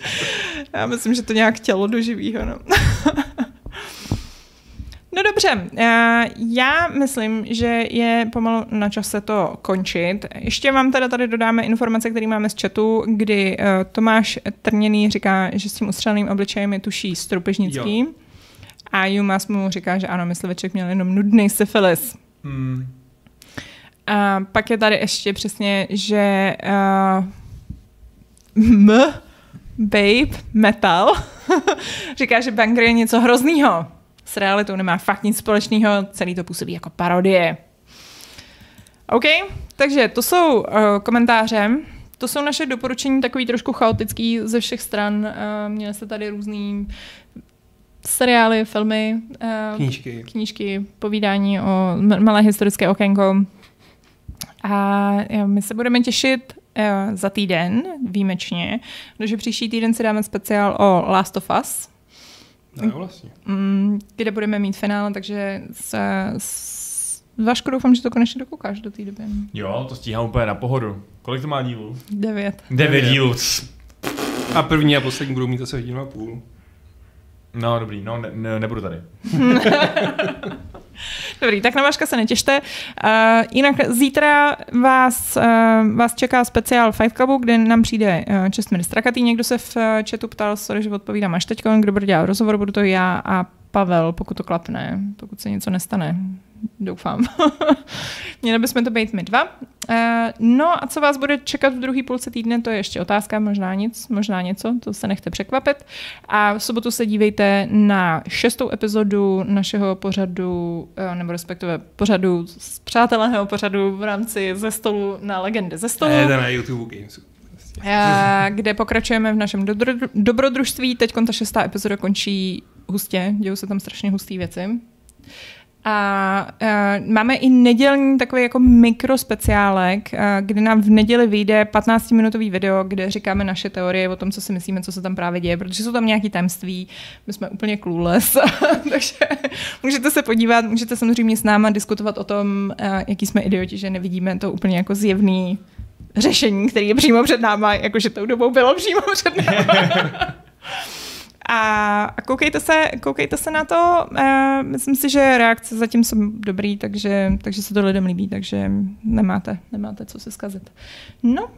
Já myslím, že to nějak tělo do živýho, no. No dobře, eh, já myslím, že je pomalu na čase to končit. Ještě vám teda tady dodáme informace, které máme z chatu, kdy eh, Tomáš Trněný říká, že s tím ustřeleným obličejem je tuší strupežnický. Jo. A Jumas mu říká, že ano, mysliveček měl jenom nudný syfilis. Hmm. A pak je tady ještě přesně, že uh, M, Babe, Metal, říká, že Banger je něco hroznýho s realitou nemá fakt nic společného, celý to působí jako parodie. OK, takže to jsou uh, komentáře. To jsou naše doporučení takový trošku chaotický ze všech stran. Uh, měli jste tady různý seriály, filmy, uh, knížky. knížky, povídání o malé historické okénko. A my se budeme těšit uh, za týden výjimečně, protože příští týden si dáme speciál o Last of Us, No, vlastně. Mm, kde budeme mít finále, takže se, s Vašku doufám, že to konečně dokoukáš do té doby. Jo, to stíhám úplně na pohodu. Kolik to má dílů? Devět. Devět dílů. A první a poslední budou mít asi hodinu a půl. No, dobrý, no, ne, ne, nebudu tady. Dobrý, tak na Vaška se netěšte. Uh, jinak zítra vás, uh, vás čeká speciál Fight Clubu, kde nám přijde uh, Čestmír Strakatý. Někdo se v uh, chatu ptal, sorry, že odpovídám až teď, kdo bude dělat rozhovor, budu to já a Pavel, pokud to klapne, pokud se něco nestane doufám. Měli bychom to být my dva. Uh, no a co vás bude čekat v druhé půlce týdne, to je ještě otázka, možná nic, možná něco, to se nechte překvapit. A v sobotu se dívejte na šestou epizodu našeho pořadu, uh, nebo respektive pořadu z přátelného pořadu v rámci ze stolu na legendy ze stolu. Ne, na YouTube Games. Uh, kde pokračujeme v našem dobro- dobrodružství. Teď ta šestá epizoda končí hustě, dějou se tam strašně husté věci. A uh, máme i nedělní takový jako mikrospeciálek, uh, kdy nám v neděli vyjde 15-minutový video, kde říkáme naše teorie o tom, co si myslíme, co se tam právě děje, protože jsou tam nějaké tajemství, my jsme úplně clueless, takže můžete se podívat, můžete samozřejmě s náma diskutovat o tom, uh, jaký jsme idioti, že nevidíme to úplně jako zjevný řešení, který je přímo před náma, jakože tou dobou bylo přímo před náma. A, a koukejte, se, koukejte se na to. E, myslím si, že reakce zatím jsou dobrý, takže, takže se to lidem líbí, takže nemáte, nemáte co se zkazit. No,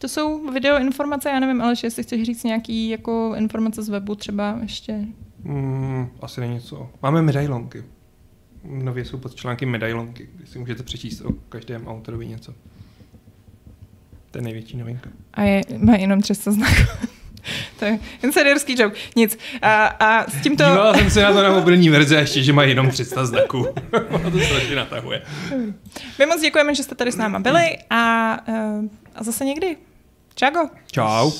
to jsou video informace, já nevím, ale jestli chceš říct nějaký jako informace z webu třeba ještě. Mm, asi není co. Máme medailonky. Nově jsou pod články medailonky, kde si můžete přečíst o každém autorovi něco. To je největší novinka. A je, má jenom 300 znaků. To je insiderský joke. Nic. A, a s tímto... Díval jsem se na to na mobilní verzi a ještě, že má jenom 300 znaků. to strašně natahuje. My moc děkujeme, že jste tady s náma byli a, a zase někdy. Čago. Čau.